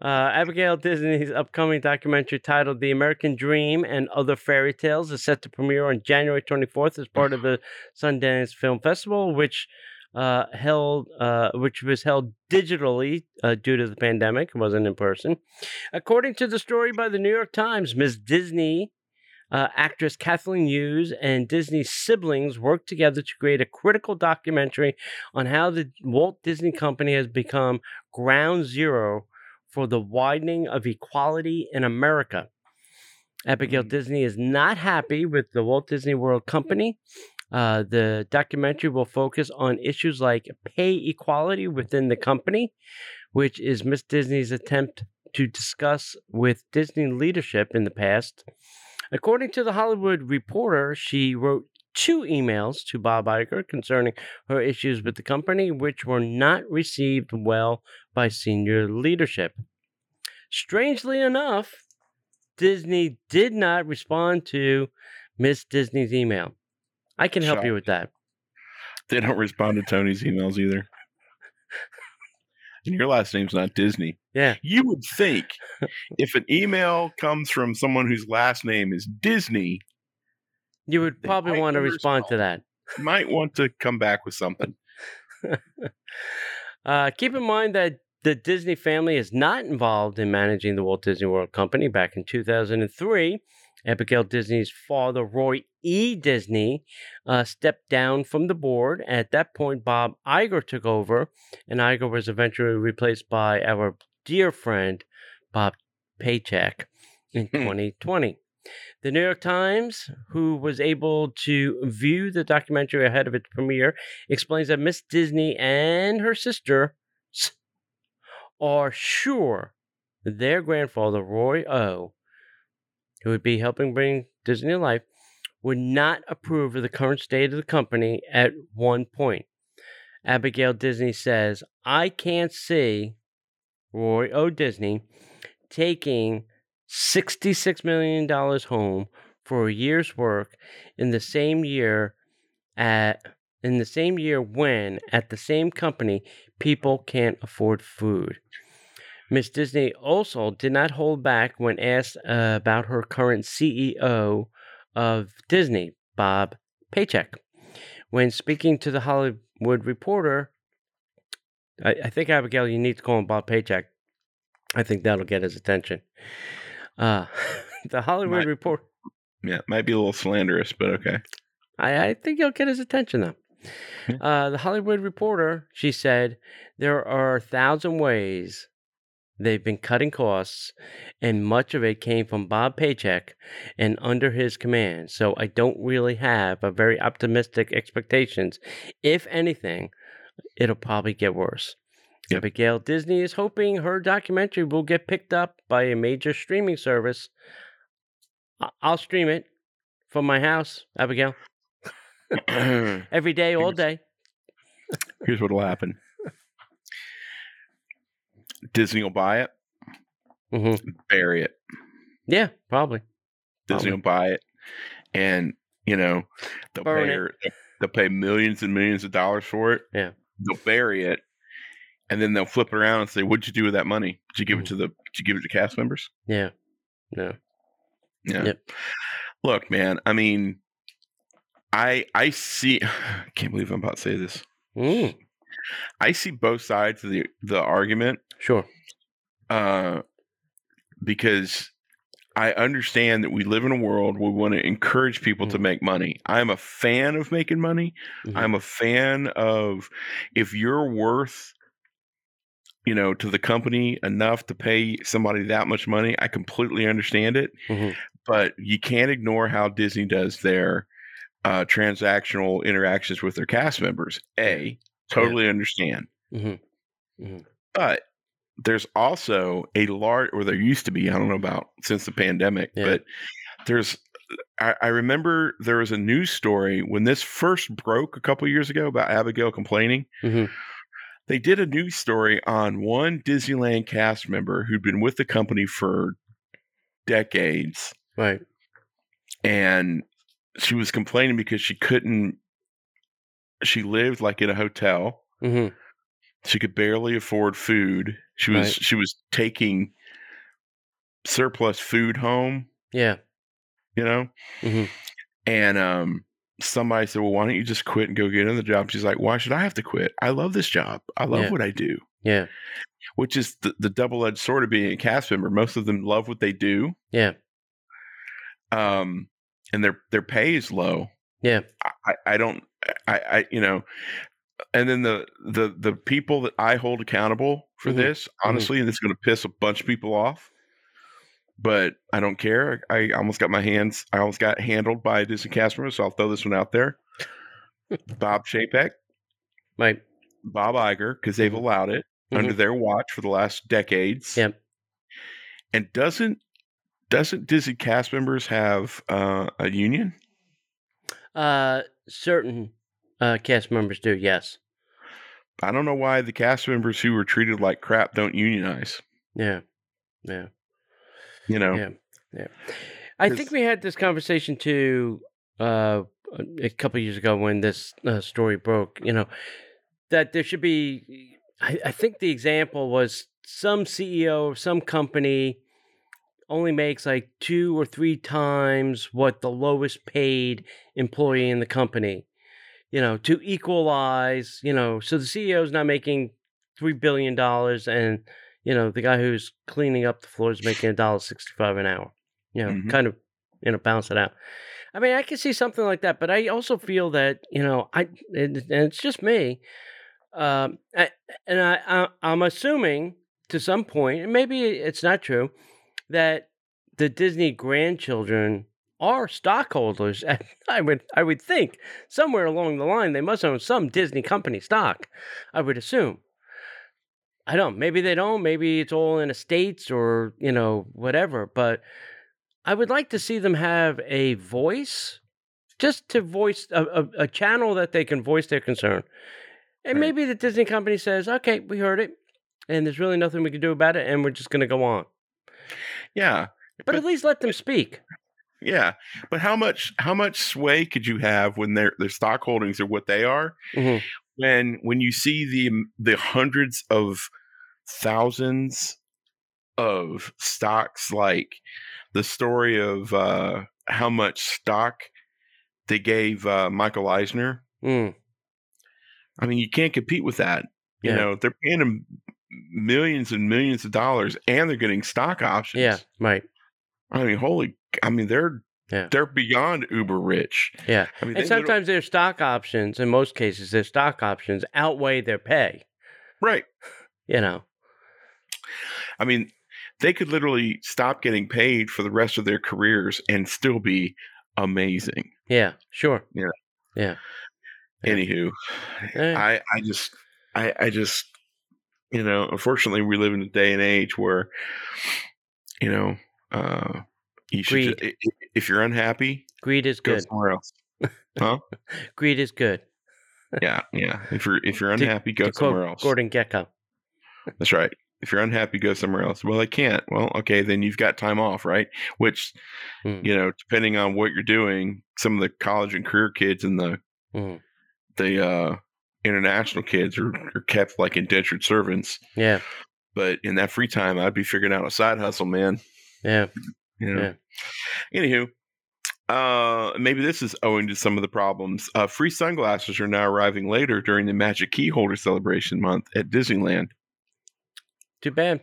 Uh, Abigail Disney's upcoming documentary titled The American Dream and Other Fairy Tales is set to premiere on January 24th as part of the Sundance Film Festival, which uh, held uh, which was held digitally uh, due to the pandemic. Wasn't in person. According to the story by the New York Times, Ms. Disney uh, actress Kathleen Hughes and Disney's siblings worked together to create a critical documentary on how the Walt Disney Company has become ground zero for the widening of equality in America. Abigail Mm. Disney is not happy with the Walt Disney World Company. Uh, the documentary will focus on issues like pay equality within the company, which is Miss Disney's attempt to discuss with Disney leadership in the past. According to the Hollywood Reporter, she wrote two emails to Bob Iger concerning her issues with the company, which were not received well by senior leadership. Strangely enough, Disney did not respond to Miss Disney's email. I can help you with that. They don't respond to Tony's emails either. And your last name's not Disney. Yeah. You would think if an email comes from someone whose last name is Disney, You would probably want to respond to that. might want to come back with something. Uh, keep in mind that the Disney family is not involved in managing the Walt Disney World Company. Back in 2003, Abigail Disney's father, Roy E. Disney, uh, stepped down from the board. At that point, Bob Iger took over, and Iger was eventually replaced by our dear friend, Bob Paycheck, in Hmm. 2020. The New York Times, who was able to view the documentary ahead of its premiere, explains that Miss Disney and her sister are sure their grandfather, Roy O., who would be helping bring Disney to life, would not approve of the current state of the company at one point. Abigail Disney says, I can't see Roy O. Disney taking $66 million home for a year's work in the same year at in the same year when at the same company people can't afford food. Miss Disney also did not hold back when asked uh, about her current CEO of Disney, Bob Paycheck. When speaking to the Hollywood Reporter, I, I think Abigail, you need to call him Bob Paycheck. I think that'll get his attention. Uh, the Hollywood Might- Report. Yeah, might be a little slanderous, but okay. I, I think he'll get his attention though. Uh, the Hollywood Reporter, she said, there are a thousand ways they've been cutting costs, and much of it came from Bob Paycheck and under his command. So I don't really have a very optimistic expectations. If anything, it'll probably get worse. Yep. Abigail Disney is hoping her documentary will get picked up by a major streaming service. I'll stream it from my house, Abigail, every day, all day. Here's what'll happen. Disney will buy it. hmm bury it. Yeah, probably. Disney Probably. will buy it, and you know they'll Burn pay it. her, they'll pay millions and millions of dollars for it. Yeah. they'll bury it, and then they'll flip it around and say, "What'd you do with that money? Did you give it Mhm. to the? Did you give it to cast members?" Yeah. No. Yeah. Yep. Look, man. I mean, I I see. I can't believe I'm about to say this. Mm, I see both sides of the the argument. sure. uh, because I understand that we live in a world where we want to encourage people to Mhm. make money. I'm a fan of making money. Mhm. I'm a fan of if you're worth, you know, to the company enough to pay somebody that much money, I completely understand it. Mhm. But you can't ignore how Disney does their uh, transactional interactions with their cast members. A, totally understand. Mhm. Mhm. But there's also a large, or there used to be, I don't know about since the pandemic, Yeah. but there's, I, I remember there was a news story when this first broke a couple years ago about Abigail complaining. Mhm. They did a news story on one Disneyland cast member who'd been with the company for decades Right. and she was complaining because she couldn't, she lived like in a hotel. Hmm she could barely afford food. She was Right. she was taking surplus food home. Yeah. you know? Hmm and um somebody said well why don't you just quit and go get another job? She's like why should i have to quit? I love this job. I love Yeah. what i do. Yeah. which is the, the double-edged sword of being a cast member. Most of them love what they do. Yeah. um and their their pay is low. Yeah. I- I don't I, I you know and then the the the people that I hold accountable for Mhm. this, honestly, and it's gonna piss a bunch of people off. But I don't care. I almost got my hands I almost got handled by a Disney cast member, so I'll throw this one out there. Bob Chapek, Right. Bob Iger, because they've Mhm. allowed it under their watch for the last decades. Yep. And doesn't doesn't Disney cast members have uh, a union? Uh, certain uh, cast members do. Yes. I don't know why the cast members who were treated like crap don't unionize. Yeah. Yeah. You know, Yeah. Yeah. I think we had this conversation too uh, a couple years ago when this uh, story broke. You know that there should be. I, I think the example was some CEO of some company only makes like two or three times what the lowest paid employee in the company. You know, to equalize. You know, so the CEO is not making three billion dollars, and you know the guy who's cleaning up the floor is making a dollar sixty-five an hour. You know, Mhm. kind of, you know, balance it out. I mean, I can see something like that, but I also feel that you know, I and, and it's just me, um, I, and I, I I'm assuming to some point, and maybe it's not true, that the Disney grandchildren are stockholders. I would I would think somewhere along the line they must own some Disney company stock. I would assume. I don't. Maybe they don't. Maybe it's all in estates or you know whatever. But I would like to see them have a voice, just to voice a, a, a channel that they can voice their concern. And Right. maybe the Disney company says, "Okay, we heard it, and there's really nothing we can do about it, and we're just going to go on." Yeah, But, But- at least let them speak. yeah. But how much how much sway could you have when their their stock holdings are what they are? Mhm. When when you see the the hundreds of thousands of stocks, like the story of uh, how much stock they gave uh, Michael Eisner. Mm. I mean, you can't compete with that. You Yeah. know, they're paying him millions and millions of dollars, and they're getting stock options. Yeah, right. I mean, holy! I mean, they're Yeah. they're beyond uber rich. Yeah. I mean, And sometimes their stock options, in most cases, their stock options outweigh their pay. right. You know. I mean, they could literally stop getting paid for the rest of their careers and still be amazing. Yeah. Sure. Yeah. Yeah. Yeah. Anywho, Eh. I I just I I just you know, unfortunately, we live in a day and age where you know uh, you should Greed. ju- i- i- if you're unhappy, Greed is go good. somewhere else. huh? Greed is good. Yeah, yeah. If you're if you're To- unhappy, go to somewhere else. Gordon Gekko. That's right. If you're unhappy, go somewhere else. Well, I can't. Well, okay, then you've got time off, right? Which, Mm. you know, depending on what you're doing, some of the college and career kids and the Mm. the uh, international kids are, are kept like indentured servants. Yeah. But in that free time, I'd be figuring out a side hustle, man. Yeah. You know? Anywho, uh, maybe this is owing to some of the problems. Uh, free sunglasses are now arriving later during the Magic Key Holder celebration month at Disneyland. Too bad.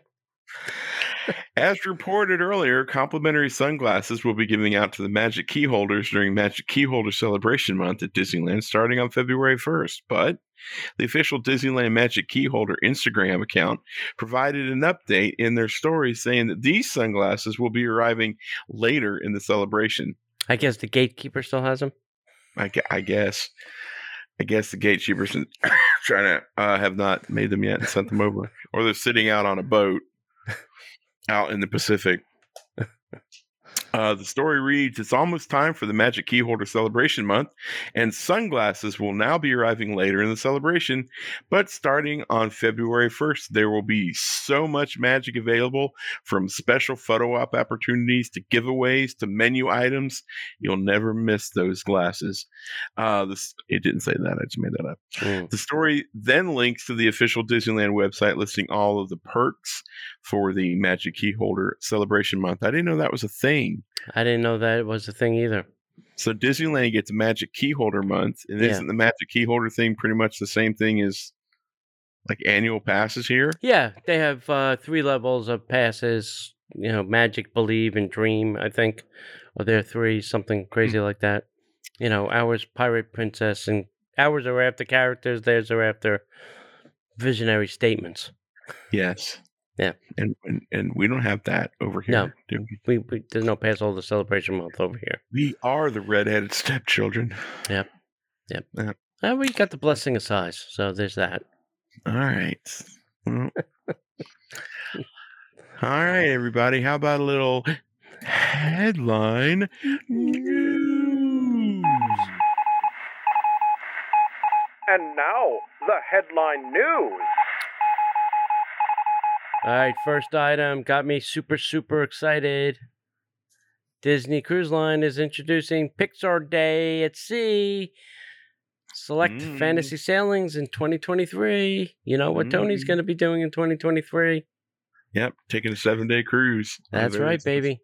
As reported earlier, complimentary sunglasses will be giving out to the Magic Key holders during Magic Key Holder Celebration Month at Disneyland starting on February 1st. But the official Disneyland Magic Key Holder Instagram account provided an update in their story saying that these sunglasses will be arriving later in the celebration. I guess the gatekeeper still has them. I, I guess. I guess the gatekeepers trying to uh, have not made them yet and sent them over, or they're sitting out on a boat out in the Pacific. Uh, the story reads It's almost time for the Magic Key Holder Celebration Month, and sunglasses will now be arriving later in the celebration. But starting on February 1st, there will be so much magic available from special photo op opportunities to giveaways to menu items. You'll never miss those glasses. Uh, this, it didn't say that, I just made that up. Mm. The story then links to the official Disneyland website listing all of the perks for the Magic Key Holder Celebration Month. I didn't know that was a thing. I didn't know that was a thing either. So Disneyland gets Magic Key Holder Month, and Yeah. isn't the Magic Key Holder thing pretty much the same thing as like annual passes here? Yeah, they have uh, three levels of passes. You know, magic, believe, and dream. I think, or there are three, something crazy like that. You know, ours pirate princess, and ours are after characters. Theirs are after visionary statements. Yes. Yeah. And and, and we don't have that over here. No. do we? We, we there's no pass holder celebration month over here. we are the redheaded stepchildren. Yep, Uh, we got the blessing of size, so there's that. All right. Well, all right, everybody. How about a little headline news? And now, the headline news. All right, first item got me super, super excited. Disney Cruise Line is introducing Pixar Day at Sea. Select Mm. fantasy sailings in 2023. You know what Tony's Mm. going to be doing in 2023? Yep, taking a seven day cruise. That's right, baby.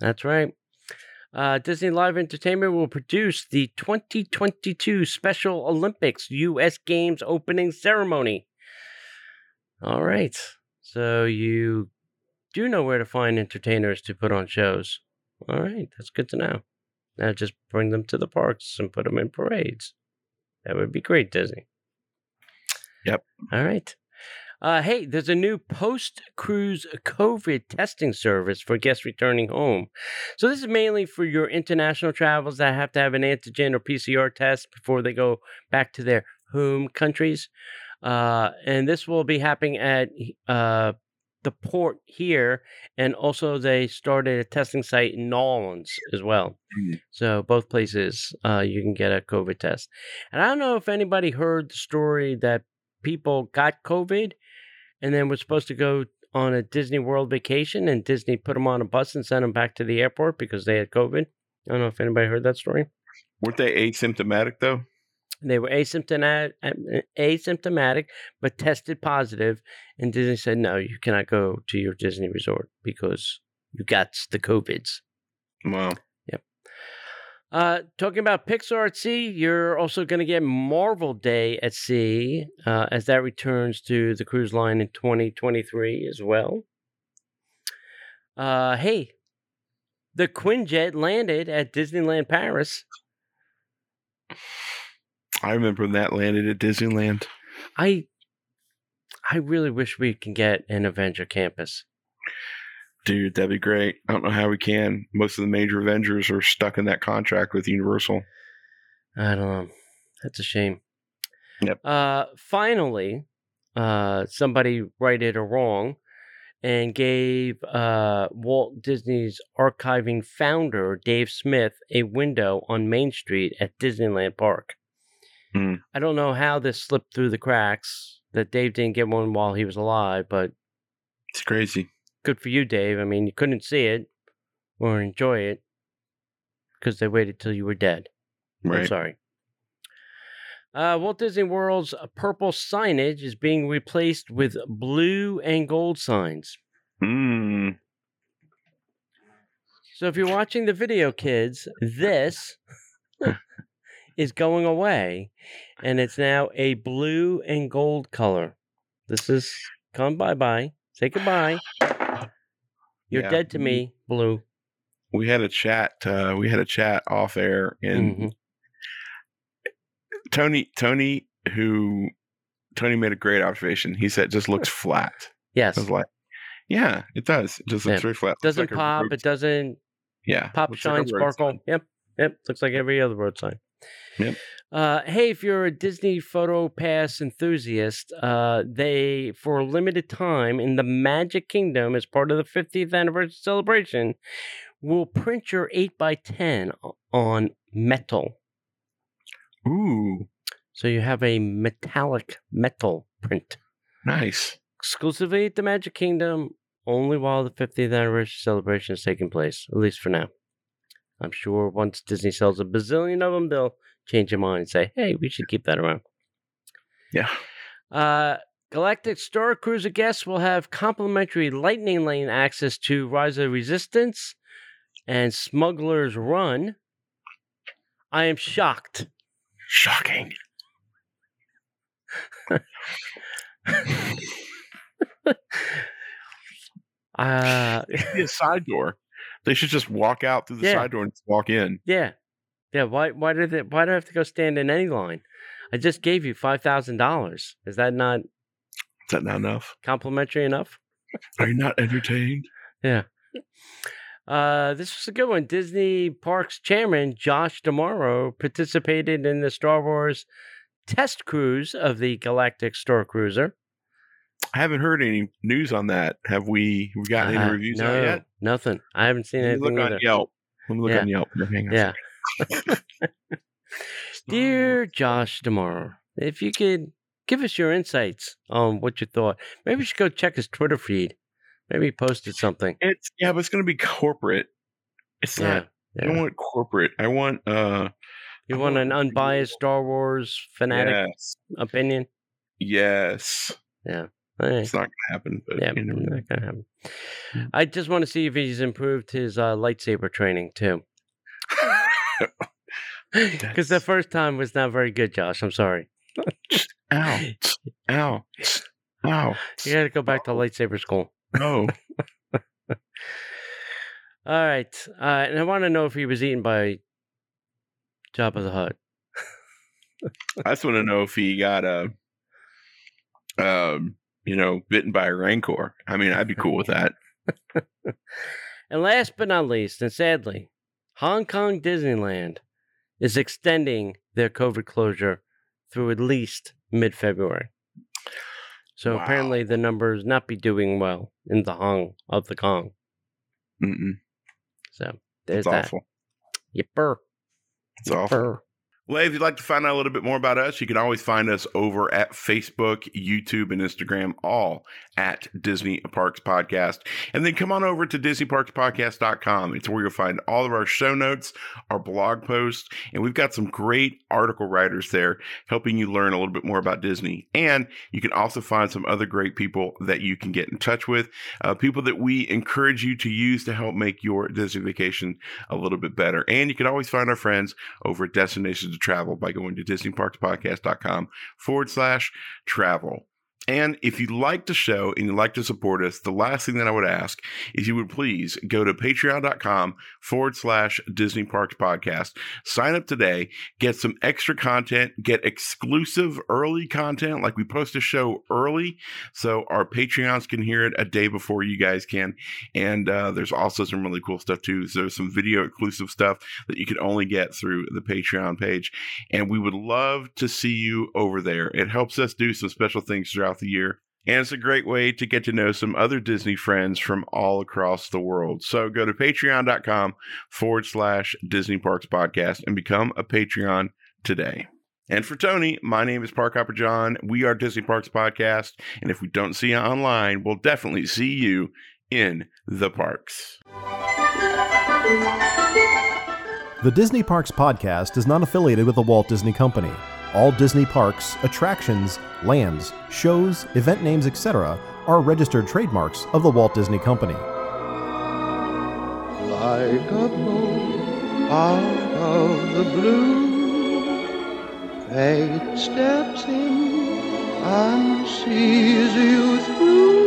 That's right. Uh, Disney Live Entertainment will produce the 2022 Special Olympics U.S. Games opening ceremony. All right. So you do know where to find entertainers to put on shows. All right. That's good to know. Now just bring them to the parks and put them in parades. That would be great, Disney. Yep. All right. Uh, hey, there's a new post cruise COVID testing service for guests returning home. So, this is mainly for your international travels that have to have an antigen or PCR test before they go back to their home countries. Uh, and this will be happening at uh, the port here. And also, they started a testing site in New Orleans as well. Mm. So, both places uh, you can get a COVID test. And I don't know if anybody heard the story that people got COVID and then were supposed to go on a Disney World vacation, and Disney put them on a bus and sent them back to the airport because they had COVID. I don't know if anybody heard that story. Weren't they asymptomatic though? They were asymptomatic, asymptomatic, but tested positive, and Disney said, "No, you cannot go to your Disney resort because you got the COVIDs." Wow. Yep. Uh, talking about Pixar at Sea, you're also going to get Marvel Day at Sea uh, as that returns to the cruise line in 2023 as well. Uh, hey, the Quinjet landed at Disneyland Paris. I remember when that landed at Disneyland. I, I really wish we can get an Avenger campus. Dude, that'd be great. I don't know how we can. Most of the major Avengers are stuck in that contract with Universal. I don't know. That's a shame. Yep. Uh, finally, uh, somebody righted a wrong and gave uh, Walt Disney's archiving founder, Dave Smith, a window on Main Street at Disneyland Park. Hmm. I don't know how this slipped through the cracks that Dave didn't get one while he was alive, but It's crazy. Good for you, Dave. I mean, you couldn't see it or enjoy it because they waited till you were dead. I'm sorry. Uh, Walt Disney World's purple signage is being replaced with blue and gold signs. Mm. So if you're watching the video, kids, this is going away, and it's now a blue and gold color. This is come bye bye. Say goodbye. You're Yeah. dead to me, blue. We had a chat. Uh, we had a chat off air, and Mhm. Tony, Tony, who Tony made a great observation. He said, it "Just looks flat." Yes, I was like, "Yeah, it does. It just looks Yeah. very flat. Doesn't like pop. road- It doesn't yeah, pop, looks like shine, sparkle. sign. Yep, yep. Looks like every other road sign. Yep. Uh, hey, if you're a Disney Photo Pass enthusiast, uh, they for a limited time in the Magic Kingdom, as part of the 50th anniversary celebration, will print your 8x10 on metal. Ooh, So you have a metallic metal print nice. exclusively at the Magic Kingdom, only while the 50th anniversary celebration is taking place, at least for now. I'm sure once Disney sells a bazillion of them, they'll change their mind and say, hey, we should keep that around. Yeah. Uh, Galactic Star Cruiser guests will have complimentary Lightning Lane access to Rise of Resistance and Smuggler's Run. I am shocked. Shocking. Uh, a side door. They should just walk out through the Yeah. side door and walk in. Yeah, yeah. Why? Why do they Why do I have to go stand in any line? I just gave you five thousand dollars. Is that not Is that not enough? complimentary enough? Are you not entertained? Yeah. Uh, this was a good one. Disney Parks chairman Josh D'Amaro participated in the Star Wars test cruise of the Galactic Star Cruiser. I haven't heard any news on that. Have we? We got Uh, any reviews no, out yet? Nothing. I haven't seen Let me anything look either. on Yelp. Let me look Yeah. on Yelp. Hang on Yeah. Dear Josh D'Amaro, if you could give us your insights on what you thought, maybe you should go check his Twitter feed. Maybe he posted something. It's yeah, but it's going to be corporate. It's Yeah. not. I don't want corporate. I want uh. You I want an want unbiased Star Wars fanatic Yes. opinion? Yes. Yeah. It's not going to happen. But yeah, you know. not gonna happen. Mm. I just want to see if he's improved his uh, lightsaber training too. Because the first time was not very good, Josh. I'm sorry. Ow. Ow. Ow. You got to go back to lightsaber school. No. All right. Uh, and I want to know if he was eaten by Jabba the Hutt. I just want to know if he got a, um, you know, bitten by a rancor. I mean, I'd be cool with that. And last but not least, and sadly, Hong Kong Disneyland is extending their COVID closure through at least mid February. So Wow. apparently the numbers not be doing well in the Hong of the Kong. Mm-mm. So there's It's that. awful. Yipper. It's awful. Well, if you'd like to find out a little bit more about us, you can always find us over at Facebook, YouTube, and Instagram, all at Disney Parks Podcast. And then come on over to DisneyParksPodcast.com. It's where you'll find all of our show notes, our blog posts, and we've got some great article writers there helping you learn a little bit more about Disney. And you can also find some other great people that you can get in touch with, uh, people that we encourage you to use to help make your Disney vacation a little bit better. And you can always find our friends over at Destinations Travel by going to DisneyParksPodcast.com forward slash travel. And if you like the show and you'd like to support us, the last thing that I would ask is you would please go to patreon.com forward slash Disney Parks Podcast. Sign up today, get some extra content, get exclusive early content, like we post a show early so our Patreons can hear it a day before you guys can. And uh, there's also some really cool stuff too. So there's some video exclusive stuff that you can only get through the Patreon page. And we would love to see you over there. It helps us do some special things throughout the year. And it's a great way to get to know some other Disney friends from all across the world. So go to patreon.com forward slash Disney Parks Podcast and become a Patreon today. And for Tony, my name is Park Hopper John. We are Disney Parks Podcast. And if we don't see you online, we'll definitely see you in the parks. The Disney Parks Podcast is not affiliated with the Walt Disney Company. All Disney parks, attractions, lands, shows, event names, etc., are registered trademarks of the Walt Disney Company. like a out of the blue. Fate steps in and sees you through.